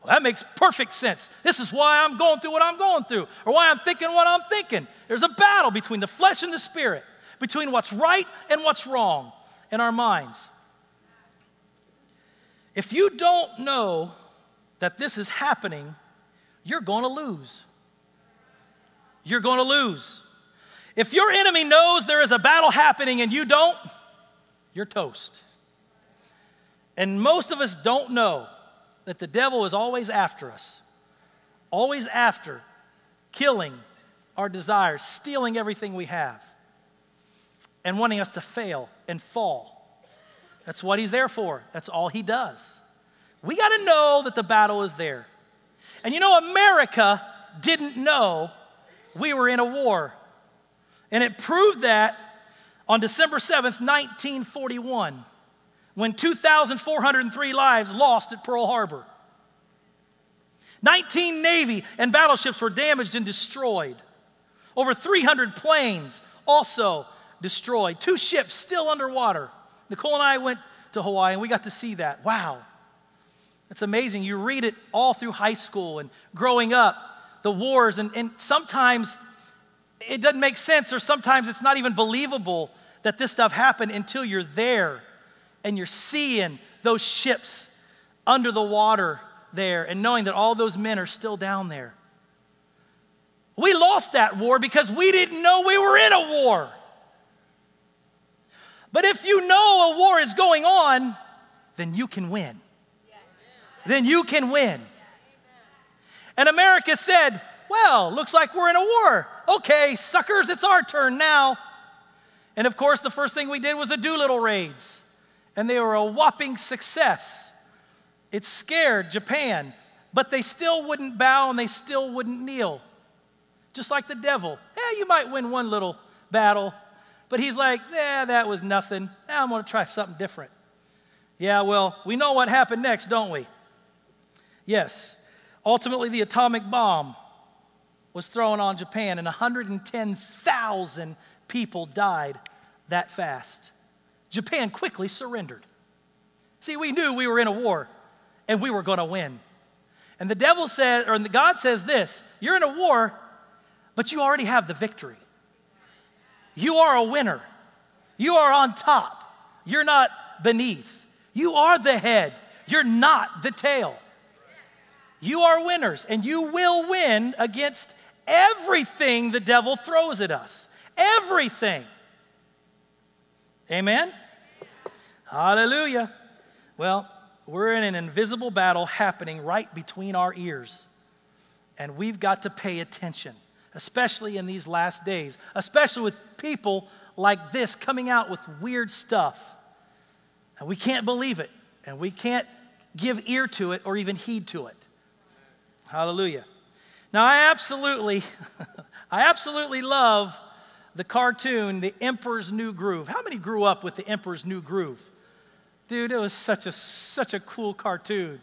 Well, that makes perfect sense. This is why I'm going through what I'm going through, or why I'm thinking what I'm thinking. There's a battle between the flesh and the spirit, between what's right and what's wrong in our minds. If you don't know that this is happening, you're going to lose. You're going to lose. If your enemy knows there is a battle happening and you don't, you're toast. And most of us don't know that the devil is always after us, always after killing our desires, stealing everything we have, and wanting us to fail and fall. That's what he's there for. That's all he does. We got to know that the battle is there. And you know, America didn't know we were in a war. And it proved that on December 7th, 1941, when 2,403 lives lost at Pearl Harbor. 19 Navy and battleships were damaged and destroyed. Over 300 planes also destroyed. Two ships still underwater. Nicole and I went to Hawaii and we got to see that. Wow. It's amazing. You read it all through high school and growing up, the wars, and, and sometimes it doesn't make sense, or sometimes it's not even believable that this stuff happened until you're there and you're seeing those ships under the water there and knowing that all those men are still down there. We lost that war because we didn't know we were in a war. But if you know a war is going on, then you can win. Then you can win. And America said, Well, looks like we're in a war. Okay, suckers, it's our turn now. And of course, the first thing we did was the Doolittle raids, and they were a whopping success. It scared Japan, but they still wouldn't bow and they still wouldn't kneel. Just like the devil. Yeah, you might win one little battle, but he's like, yeah, that was nothing. Now I'm going to try something different. Yeah, well, we know what happened next, don't we? Yes. Ultimately, the atomic bomb was thrown on Japan, and 110,000 people died that fast. Japan quickly surrendered. See, we knew we were in a war and we were going to win. And the devil said, or God says this you're in a war, but you already have the victory. You are a winner. You are on top. You're not beneath. You are the head. You're not the tail. You are winners, and you will win against everything the devil throws at us. Everything. Amen? Hallelujah. Well, we're in an invisible battle happening right between our ears. And we've got to pay attention, especially in these last days, especially with people like this coming out with weird stuff. And we can't believe it, and we can't give ear to it or even heed to it. Hallelujah. Now, I absolutely, I absolutely love the cartoon, The Emperor's New Groove. How many grew up with The Emperor's New Groove? Dude, it was such a, such a cool cartoon.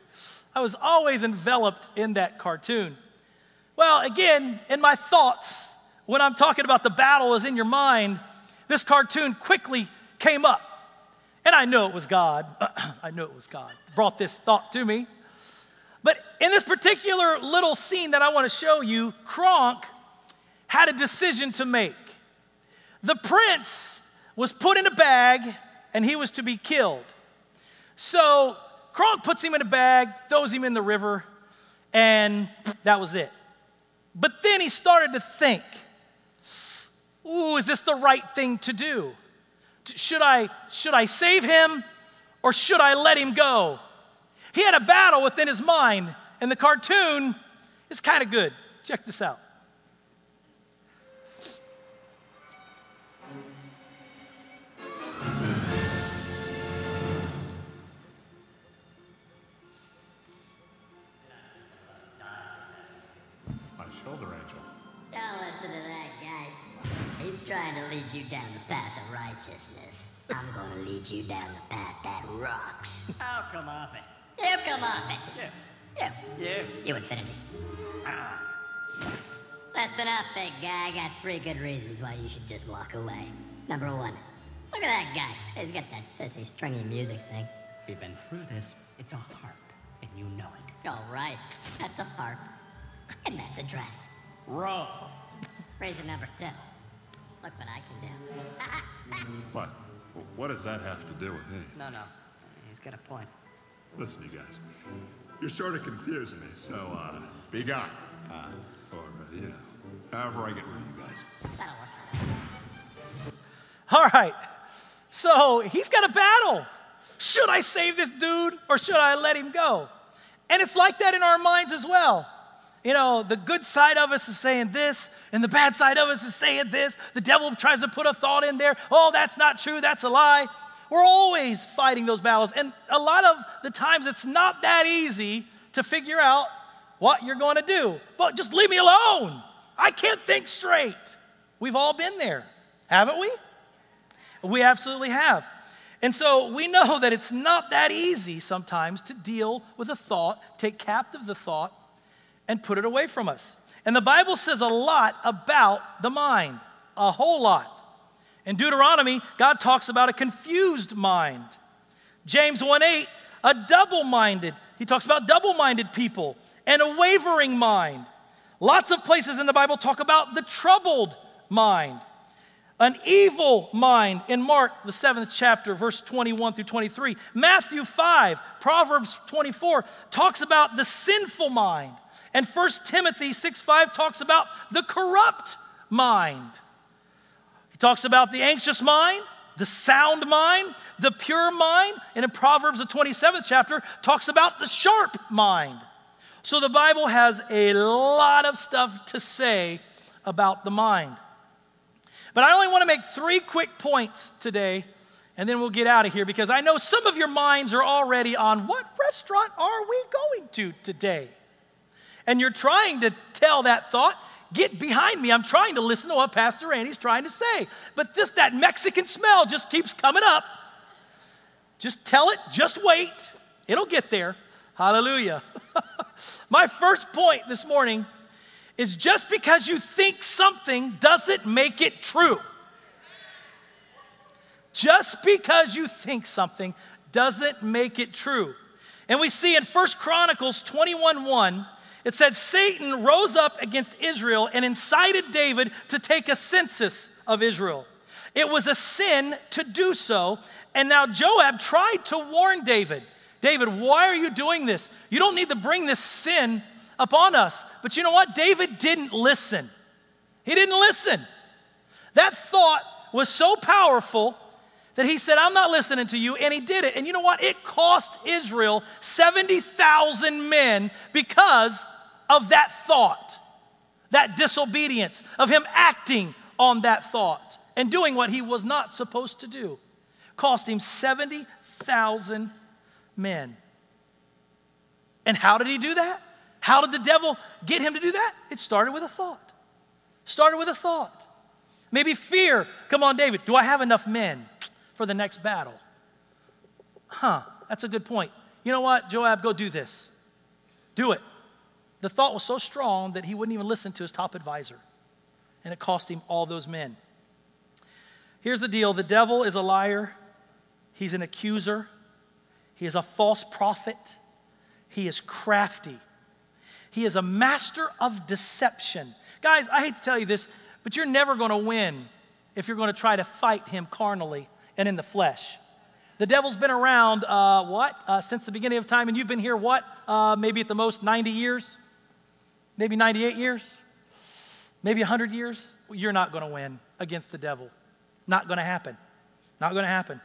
I was always enveloped in that cartoon. Well, again, in my thoughts, when I'm talking about the battle is in your mind, this cartoon quickly came up. And I know it was God. I know it was God. Brought this thought to me. But in this particular little scene that I want to show you, Kronk had a decision to make. The prince was put in a bag and he was to be killed. So Kronk puts him in a bag, throws him in the river, and that was it. But then he started to think, ooh, is this the right thing to do? Should I, should I save him or should I let him go? He had a battle within his mind, and the cartoon is kind of good. Check this out. Trying to lead you down the path of righteousness. I'm gonna lead you down the path that rocks. I'll come off it. You come off it. Yeah. You. You. You Infinity. Listen up, big guy. I got three good reasons why you should just walk away. Number one, look at that guy. He's got that sissy stringy music thing. We've been through this. It's a harp, and you know it. All right, that's a harp, and that's a dress. Roll. Reason number two. Look what I can do. What? What does that have to do with anything? No, no. He's got a point. Listen, you guys. You're sort of confusing me, so, uh, be gone. Uh, or, uh, you know, however I get rid of you guys. That'll work. All right. So he's got a battle. Should I save this dude or should I let him go? And it's like that in our minds as well. You know, the good side of us is saying this, and the bad side of us is saying this. The devil tries to put a thought in there. Oh, that's not true. That's a lie. We're always fighting those battles. And a lot of the times it's not that easy to figure out what you're going to do. But just leave me alone. I can't think straight. We've all been there, haven't we? We absolutely have. And so we know that it's not that easy sometimes to deal with a thought, take captive the thought, and put it away from us. And the Bible says a lot about the mind, a whole lot. In Deuteronomy, God talks about a confused mind. James 1 8, a double minded. He talks about double minded people and a wavering mind. Lots of places in the Bible talk about the troubled mind. An evil mind in Mark, the seventh chapter, verse 21 through 23. Matthew 5, Proverbs 24 talks about the sinful mind. And 1 Timothy 6 5 talks about the corrupt mind. He talks about the anxious mind, the sound mind, the pure mind, and in Proverbs, the 27th chapter, talks about the sharp mind. So the Bible has a lot of stuff to say about the mind. But I only want to make three quick points today, and then we'll get out of here because I know some of your minds are already on what restaurant are we going to today? And you're trying to tell that thought, get behind me. I'm trying to listen to what Pastor Randy's trying to say. But just that Mexican smell just keeps coming up. Just tell it, just wait. It'll get there. Hallelujah. My first point this morning is just because you think something doesn't make it true. Just because you think something doesn't make it true. And we see in First Chronicles 21 1, it said Satan rose up against Israel and incited David to take a census of Israel. It was a sin to do so, and now Joab tried to warn David David, why are you doing this? You don't need to bring this sin upon us. But you know what? David didn't listen. He didn't listen. That thought was so powerful that he said, I'm not listening to you, and he did it. And you know what? It cost Israel 70,000 men because of that thought, that disobedience, of him acting on that thought and doing what he was not supposed to do. Cost him 70,000 men. And how did he do that? How did the devil get him to do that? It started with a thought. Started with a thought. Maybe fear. Come on, David, do I have enough men for the next battle? Huh, that's a good point. You know what, Joab, go do this. Do it. The thought was so strong that he wouldn't even listen to his top advisor, and it cost him all those men. Here's the deal the devil is a liar, he's an accuser, he is a false prophet, he is crafty. He is a master of deception. Guys, I hate to tell you this, but you're never going to win if you're going to try to fight him carnally and in the flesh. The devil's been around, uh, what, uh, since the beginning of time, and you've been here, what, uh, maybe at the most 90 years? Maybe 98 years? Maybe 100 years? You're not going to win against the devil. Not going to happen. Not going to happen.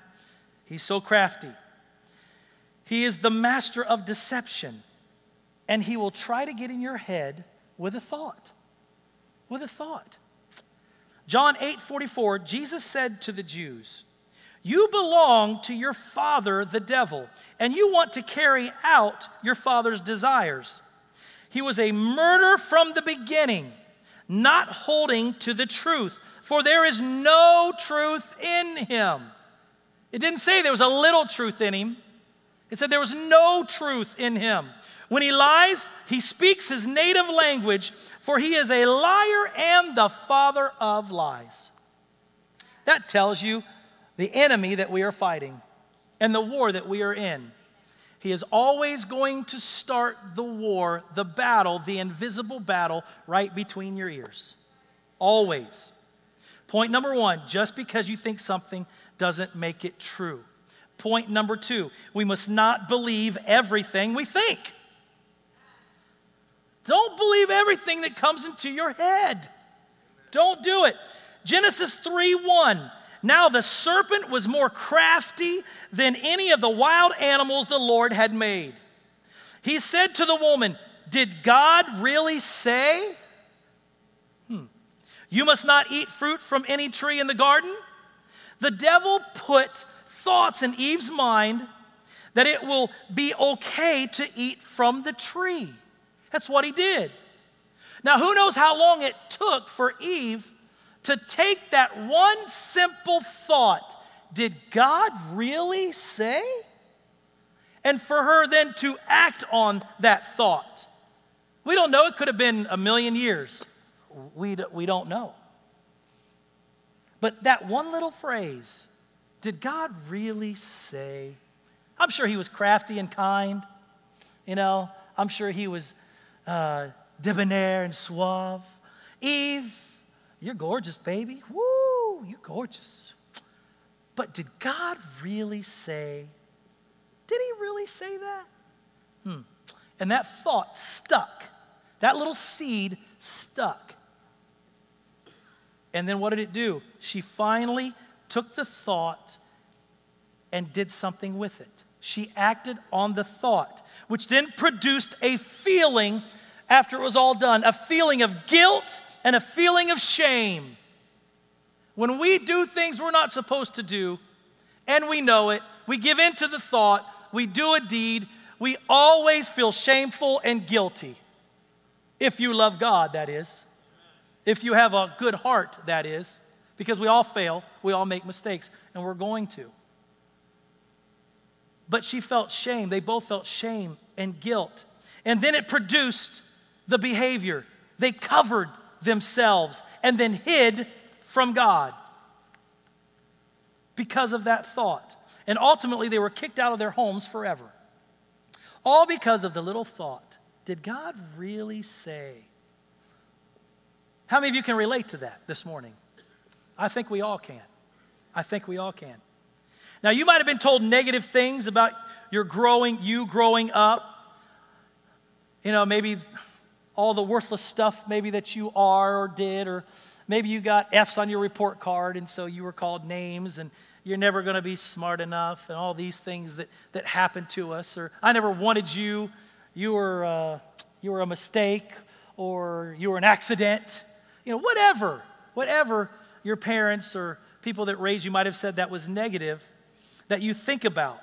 He's so crafty. He is the master of deception and he will try to get in your head with a thought. With a thought. John 8 44, Jesus said to the Jews, You belong to your father, the devil, and you want to carry out your father's desires. He was a murderer from the beginning, not holding to the truth, for there is no truth in him. It didn't say there was a little truth in him, it said there was no truth in him. When he lies, he speaks his native language, for he is a liar and the father of lies. That tells you the enemy that we are fighting and the war that we are in. He is always going to start the war, the battle, the invisible battle right between your ears. Always. Point number one just because you think something doesn't make it true. Point number two we must not believe everything we think. Don't believe everything that comes into your head. Don't do it. Genesis 3 1. Now the serpent was more crafty than any of the wild animals the Lord had made. He said to the woman, Did God really say? Hmm. You must not eat fruit from any tree in the garden? The devil put thoughts in Eve's mind that it will be okay to eat from the tree. That's what he did. Now, who knows how long it took for Eve to take that one simple thought did God really say? And for her then to act on that thought. We don't know. It could have been a million years. We, we don't know. But that one little phrase, did God really say? I'm sure he was crafty and kind. You know, I'm sure he was uh, debonair and suave. Eve, you're gorgeous, baby. Woo, you're gorgeous. But did God really say? Did he really say that? Hmm. And that thought stuck. That little seed stuck. And then what did it do? She finally took the thought and did something with it. She acted on the thought, which then produced a feeling after it was all done a feeling of guilt and a feeling of shame. When we do things we're not supposed to do, and we know it, we give in to the thought, we do a deed, we always feel shameful and guilty. If you love God, that is. If you have a good heart, that is. Because we all fail, we all make mistakes, and we're going to. But she felt shame. They both felt shame and guilt. And then it produced the behavior. They covered themselves and then hid from God because of that thought. And ultimately, they were kicked out of their homes forever. All because of the little thought Did God really say? How many of you can relate to that this morning? I think we all can. I think we all can. Now, you might have been told negative things about your growing, you growing up. You know, maybe all the worthless stuff maybe that you are or did, or maybe you got F's on your report card and so you were called names and you're never going to be smart enough and all these things that, that happen to us, or I never wanted you, you were, uh, you were a mistake, or you were an accident, you know, whatever, whatever your parents or people that raised you might have said that was negative that you think about.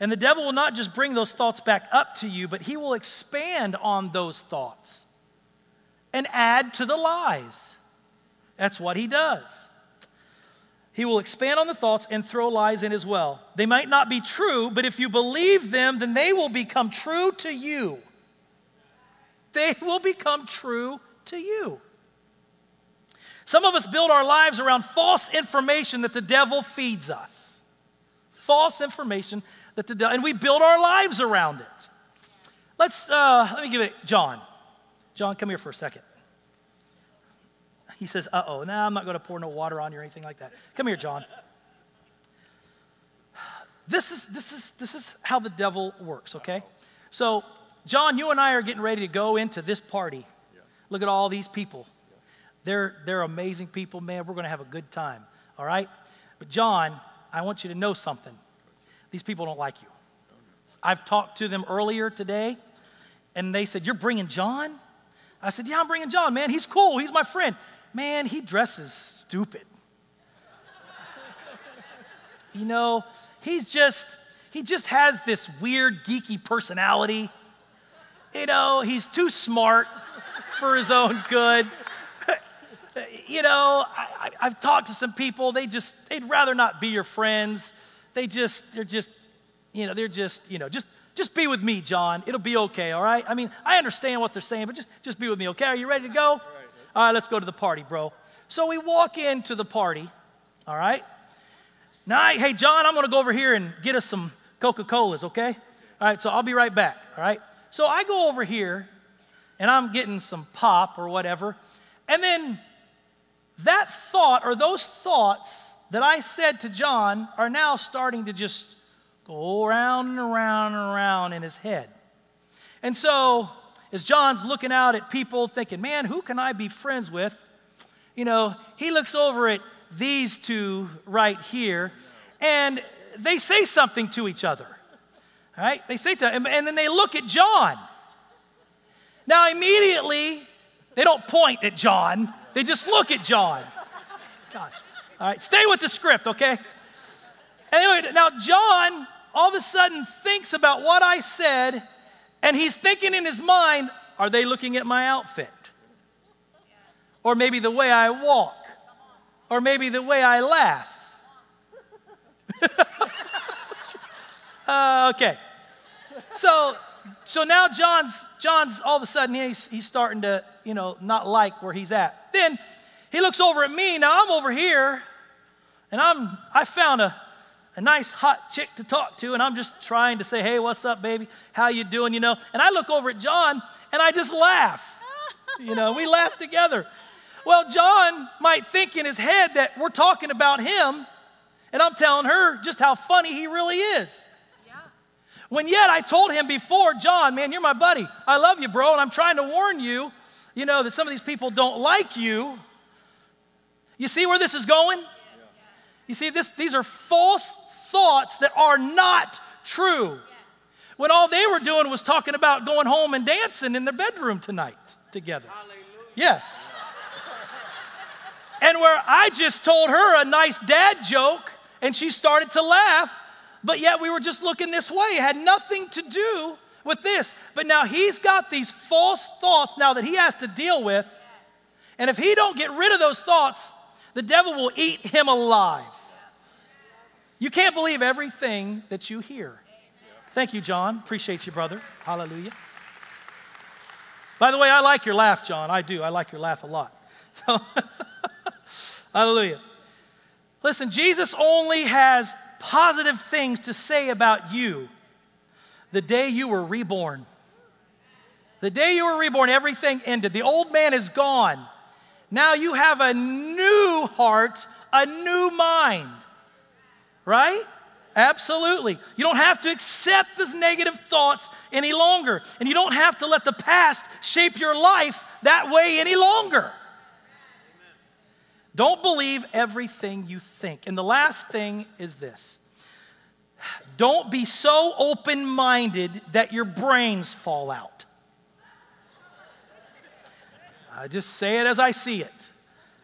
And the devil will not just bring those thoughts back up to you, but he will expand on those thoughts and add to the lies. That's what he does. He will expand on the thoughts and throw lies in as well. They might not be true, but if you believe them, then they will become true to you. They will become true to you. Some of us build our lives around false information that the devil feeds us. False information that the and we build our lives around it. Let's uh, let me give it John. John, come here for a second. He says, "Uh oh, nah, I'm not going to pour no water on you or anything like that. Come here, John." This is this is this is how the devil works. Okay, so John, you and I are getting ready to go into this party. Look at all these people. They're they're amazing people, man. We're going to have a good time. All right, but John, I want you to know something. These people don't like you. I've talked to them earlier today, and they said, You're bringing John? I said, Yeah, I'm bringing John, man. He's cool. He's my friend. Man, he dresses stupid. you know, he's just, he just has this weird, geeky personality. you know, he's too smart for his own good. you know, I, have talked to some people, they just, they'd rather not be your friends. They just, they're just, you know, they're just, you know, just, just be with me, John. It'll be okay, all right? I mean, I understand what they're saying, but just, just be with me, okay? Are you ready to go? All right, let's go to the party, bro. So we walk into the party, all right? Now, I, hey, John, I'm to go over here and get us some Coca Colas, okay? All right, so I'll be right back, all right? So I go over here and I'm getting some pop or whatever. And then that thought or those thoughts that I said to John are now starting to just go around and around and around in his head. And so, as John's looking out at people thinking, man, who can I be friends with? You know, he looks over at these two right here and they say something to each other. All right? They say to him, and then they look at John. Now, immediately, they don't point at John, they just look at John. Gosh. All right, stay with the script, okay? Anyway, now John all of a sudden thinks about what I said, and he's thinking in his mind, are they looking at my outfit? Or maybe the way I walk? Or maybe the way I laugh? uh, okay. So so now John's John's all of a sudden he's he's starting to, you know, not like where he's at. Then he looks over at me. Now I'm over here and I'm I found a a nice hot chick to talk to and I'm just trying to say, "Hey, what's up, baby? How you doing?" you know. And I look over at John and I just laugh. you know, we laugh together. Well, John might think in his head that we're talking about him and I'm telling her just how funny he really is. yeah. When yet I told him before, John, man, you're my buddy. I love you, bro, and I'm trying to warn you, you know, that some of these people don't like you. You see where this is going? You see, this, these are false thoughts that are not true. When all they were doing was talking about going home and dancing in their bedroom tonight together. Yes. And where I just told her a nice dad joke and she started to laugh, but yet we were just looking this way. It had nothing to do with this. But now he's got these false thoughts now that he has to deal with. And if he don't get rid of those thoughts, the devil will eat him alive. You can't believe everything that you hear. Thank you, John. Appreciate you, brother. Hallelujah. By the way, I like your laugh, John. I do. I like your laugh a lot. hallelujah. Listen, Jesus only has positive things to say about you the day you were reborn. The day you were reborn, everything ended. The old man is gone. Now you have a new heart, a new mind. Right? Absolutely. You don't have to accept those negative thoughts any longer. And you don't have to let the past shape your life that way any longer. Don't believe everything you think. And the last thing is this don't be so open minded that your brains fall out. I just say it as I see it.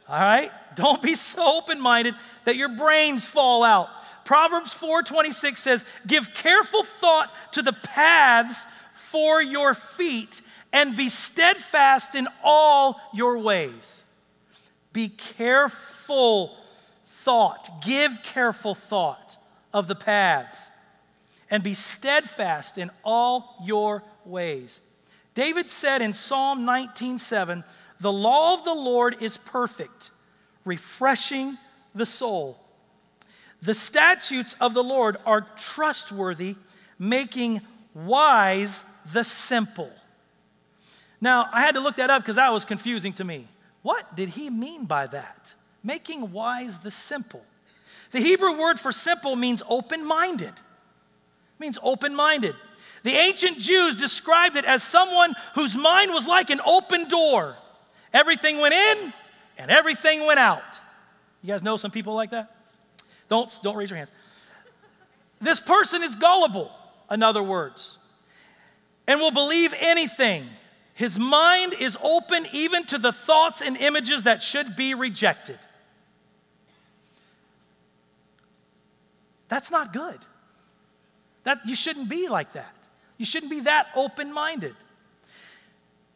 All right? Don't be so open minded that your brains fall out. Proverbs 4:26 says, "Give careful thought to the paths for your feet and be steadfast in all your ways." Be careful thought. Give careful thought of the paths and be steadfast in all your ways. David said in Psalm 19:7, "The law of the Lord is perfect, refreshing the soul. The statutes of the Lord are trustworthy, making wise the simple." Now, I had to look that up because that was confusing to me. What did he mean by that? Making wise the simple. The Hebrew word for simple means open minded, means open minded. The ancient Jews described it as someone whose mind was like an open door. Everything went in and everything went out. You guys know some people like that? Don't, don't raise your hands. This person is gullible, in other words, and will believe anything his mind is open even to the thoughts and images that should be rejected. That's not good. That you shouldn't be like that. You shouldn't be that open-minded.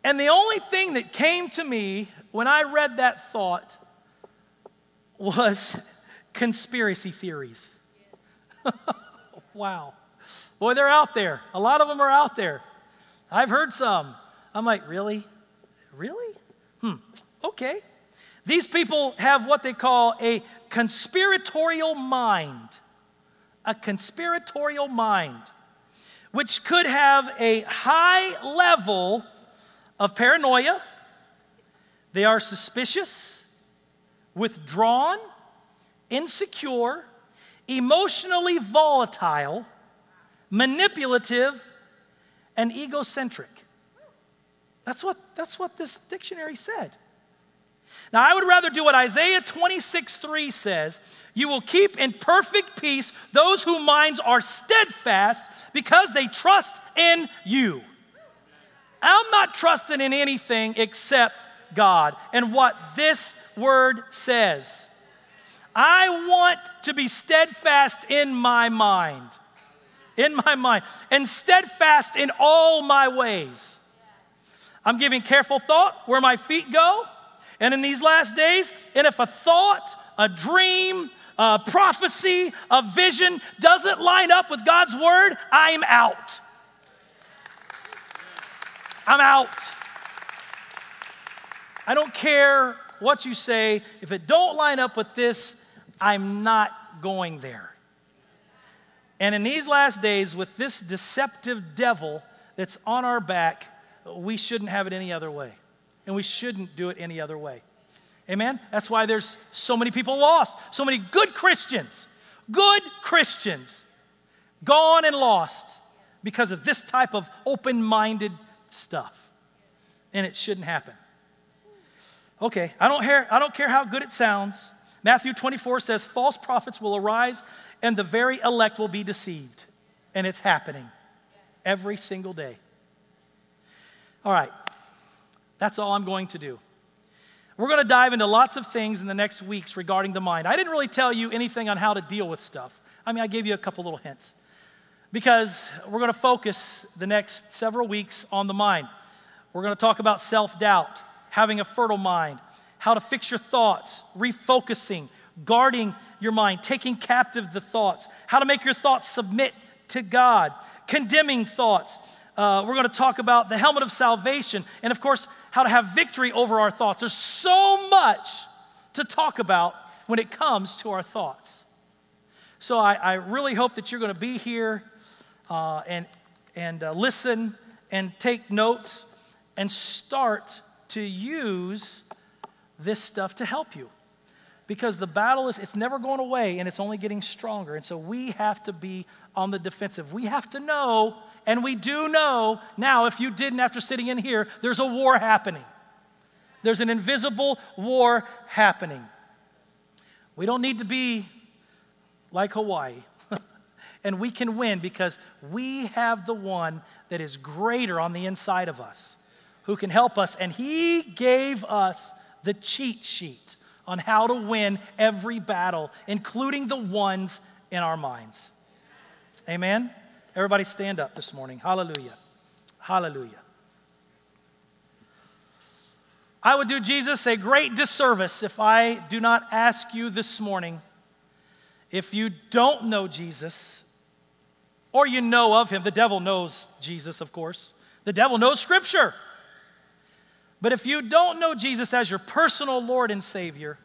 And the only thing that came to me when I read that thought was conspiracy theories. wow. Boy, they're out there. A lot of them are out there. I've heard some. I'm like, really? Really? Hmm. Okay. These people have what they call a conspiratorial mind. A conspiratorial mind, which could have a high level of paranoia. They are suspicious, withdrawn, insecure, emotionally volatile, manipulative, and egocentric. That's what, that's what this dictionary said. Now, I would rather do what Isaiah 26 3 says You will keep in perfect peace those whose minds are steadfast because they trust in you. I'm not trusting in anything except God and what this word says. I want to be steadfast in my mind, in my mind, and steadfast in all my ways. I'm giving careful thought where my feet go. And in these last days, and if a thought, a dream, a prophecy, a vision doesn't line up with God's word, I'm out. I'm out. I don't care what you say. If it don't line up with this, I'm not going there. And in these last days, with this deceptive devil that's on our back, we shouldn't have it any other way. And we shouldn't do it any other way. Amen? That's why there's so many people lost, so many good Christians, good Christians gone and lost because of this type of open minded stuff. And it shouldn't happen. Okay, I don't, hear, I don't care how good it sounds. Matthew 24 says false prophets will arise and the very elect will be deceived. And it's happening every single day. All right, that's all I'm going to do. We're going to dive into lots of things in the next weeks regarding the mind. I didn't really tell you anything on how to deal with stuff. I mean, I gave you a couple little hints because we're going to focus the next several weeks on the mind. We're going to talk about self doubt, having a fertile mind, how to fix your thoughts, refocusing, guarding your mind, taking captive the thoughts, how to make your thoughts submit to God, condemning thoughts. Uh, we're going to talk about the helmet of salvation, and of course, how to have victory over our thoughts. There's so much to talk about when it comes to our thoughts. So I, I really hope that you're going to be here uh, and, and uh, listen and take notes and start to use this stuff to help you. Because the battle is it's never going away and it's only getting stronger. And so we have to be on the defensive. We have to know and we do know now if you didn't after sitting in here there's a war happening. There's an invisible war happening. We don't need to be like hawaii and we can win because we have the one that is greater on the inside of us who can help us and he gave us the cheat sheet on how to win every battle, including the ones in our minds. Amen? Everybody stand up this morning. Hallelujah. Hallelujah. I would do Jesus a great disservice if I do not ask you this morning if you don't know Jesus or you know of him. The devil knows Jesus, of course. The devil knows Scripture. But if you don't know Jesus as your personal Lord and Savior,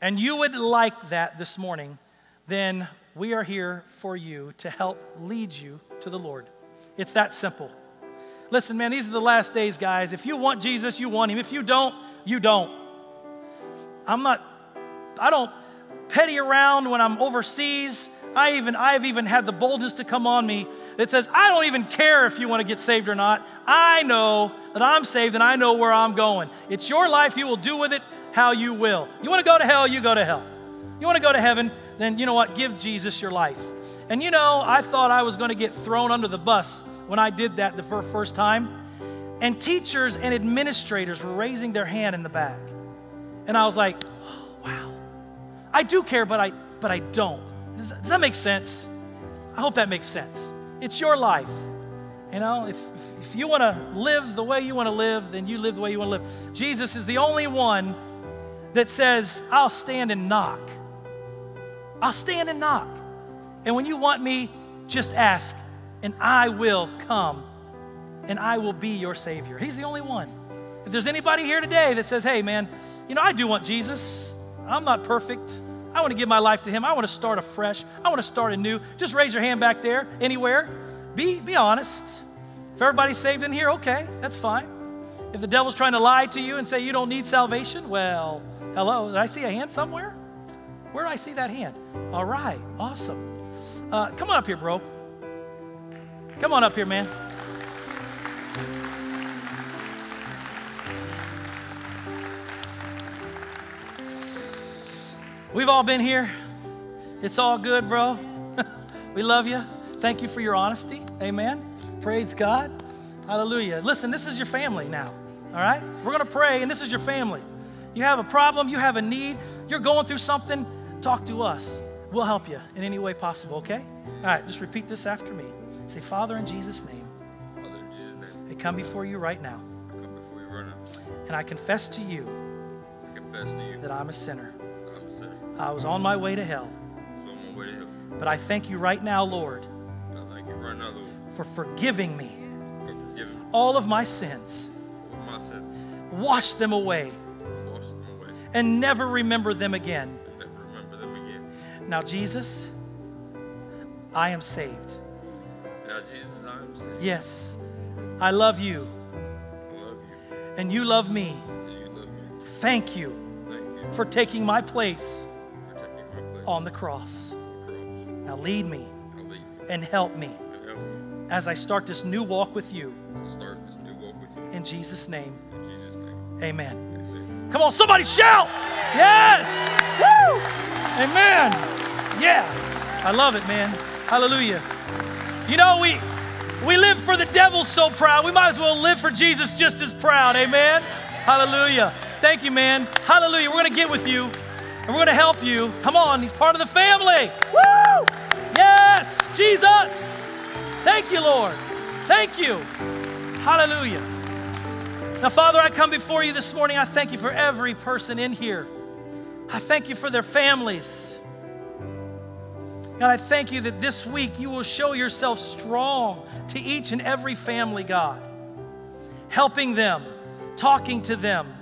and you would like that this morning, then we are here for you to help lead you to the Lord. It's that simple. Listen, man, these are the last days, guys. If you want Jesus, you want Him. If you don't, you don't. I'm not, I don't petty around when I'm overseas. I even, I've even had the boldness to come on me that says, I don't even care if you want to get saved or not. I know that I'm saved and I know where I'm going. It's your life. You will do with it how you will. You want to go to hell, you go to hell. You want to go to heaven, then you know what? Give Jesus your life. And you know, I thought I was going to get thrown under the bus when I did that the first time. And teachers and administrators were raising their hand in the back. And I was like, oh, wow. I do care, but I, but I don't. Does, does that make sense? I hope that makes sense. It's your life. You know, if, if you want to live the way you want to live, then you live the way you want to live. Jesus is the only one that says, I'll stand and knock. I'll stand and knock. And when you want me, just ask, and I will come and I will be your Savior. He's the only one. If there's anybody here today that says, hey, man, you know, I do want Jesus, I'm not perfect. I want to give my life to Him. I want to start afresh. I want to start anew. Just raise your hand back there, anywhere. Be, be honest. If everybody's saved in here, okay, that's fine. If the devil's trying to lie to you and say you don't need salvation, well, hello, did I see a hand somewhere? Where do I see that hand? All right, awesome. Uh, come on up here, bro. Come on up here, man. We've all been here. It's all good, bro. we love you. Thank you for your honesty. Amen. Praise God. Hallelujah. Listen, this is your family now. All right? We're going to pray, and this is your family. You have a problem, you have a need, you're going through something, talk to us. We'll help you in any way possible, okay? All right, just repeat this after me. Say, Father, in Jesus' name, Father, in Jesus' name, I come before you right now, I come before you right now. and I confess to you I confess to you that I'm a sinner. I was on my way to hell, So I'm on my way to hell. but I thank you right now, Lord, I thank you right now, Lord, for forgiving me for forgiving all of my sins. all of my sins. Wash them away Wash them away and never remember them again. never remember them again. Now, Jesus, I am saved. Now, Jesus, I am saved. Yes, I love you, I love you. and you love me. And you love me. Thank you Thank you for taking my place on the cross. Now, lead me and help me as I start this new walk with you. In Jesus' name. Amen. Come on, somebody shout! Yes! Woo! Amen. Yeah. I love it, man. Hallelujah. You know, we we live for the devil so proud. We might as well live for Jesus just as proud. Amen. Hallelujah. Thank you, man. Hallelujah. We're going to get with you and we're going to help you. Come on, he's part of the family. Woo! Yes, Jesus. Thank you, Lord. Thank you. Hallelujah. Now, Father, I come before you this morning. I thank you for every person in here. I thank you for their families. God, I thank you that this week you will show yourself strong to each and every family, God, helping them, talking to them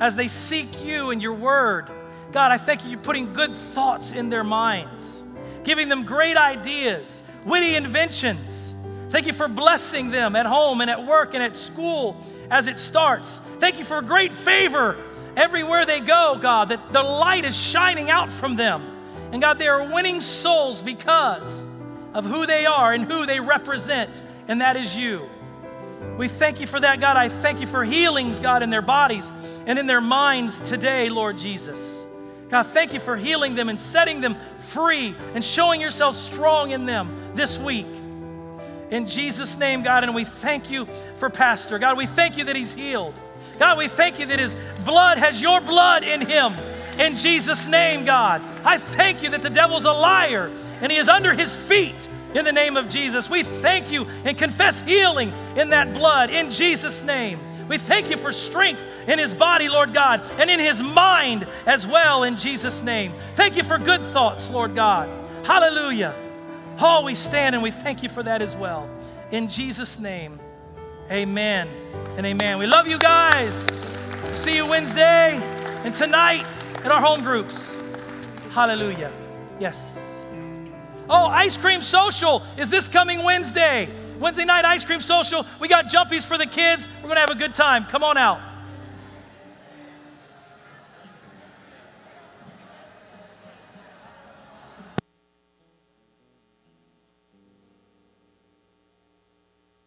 as they seek you and your word. God, I thank you for putting good thoughts in their minds, giving them great ideas, witty inventions. Thank you for blessing them at home and at work and at school as it starts. Thank you for great favor everywhere they go, God, that the light is shining out from them. And God, they are winning souls because of who they are and who they represent, and that is you. We thank you for that, God. I thank you for healings, God, in their bodies and in their minds today, Lord Jesus. God, thank you for healing them and setting them free and showing yourself strong in them this week. In Jesus' name, God, and we thank you for Pastor. God, we thank you that he's healed. God, we thank you that his blood has your blood in him. In Jesus' name, God, I thank you that the devil's a liar and he is under his feet in the name of Jesus. We thank you and confess healing in that blood in Jesus' name. We thank you for strength in his body, Lord God, and in his mind as well in Jesus' name. Thank you for good thoughts, Lord God. Hallelujah. Oh, we stand and we thank you for that as well. In Jesus' name, amen and amen. We love you guys. See you Wednesday and tonight in our home groups. Hallelujah. Yes. Oh, Ice Cream Social is this coming Wednesday. Wednesday night ice cream social. We got jumpies for the kids. We're going to have a good time. Come on out.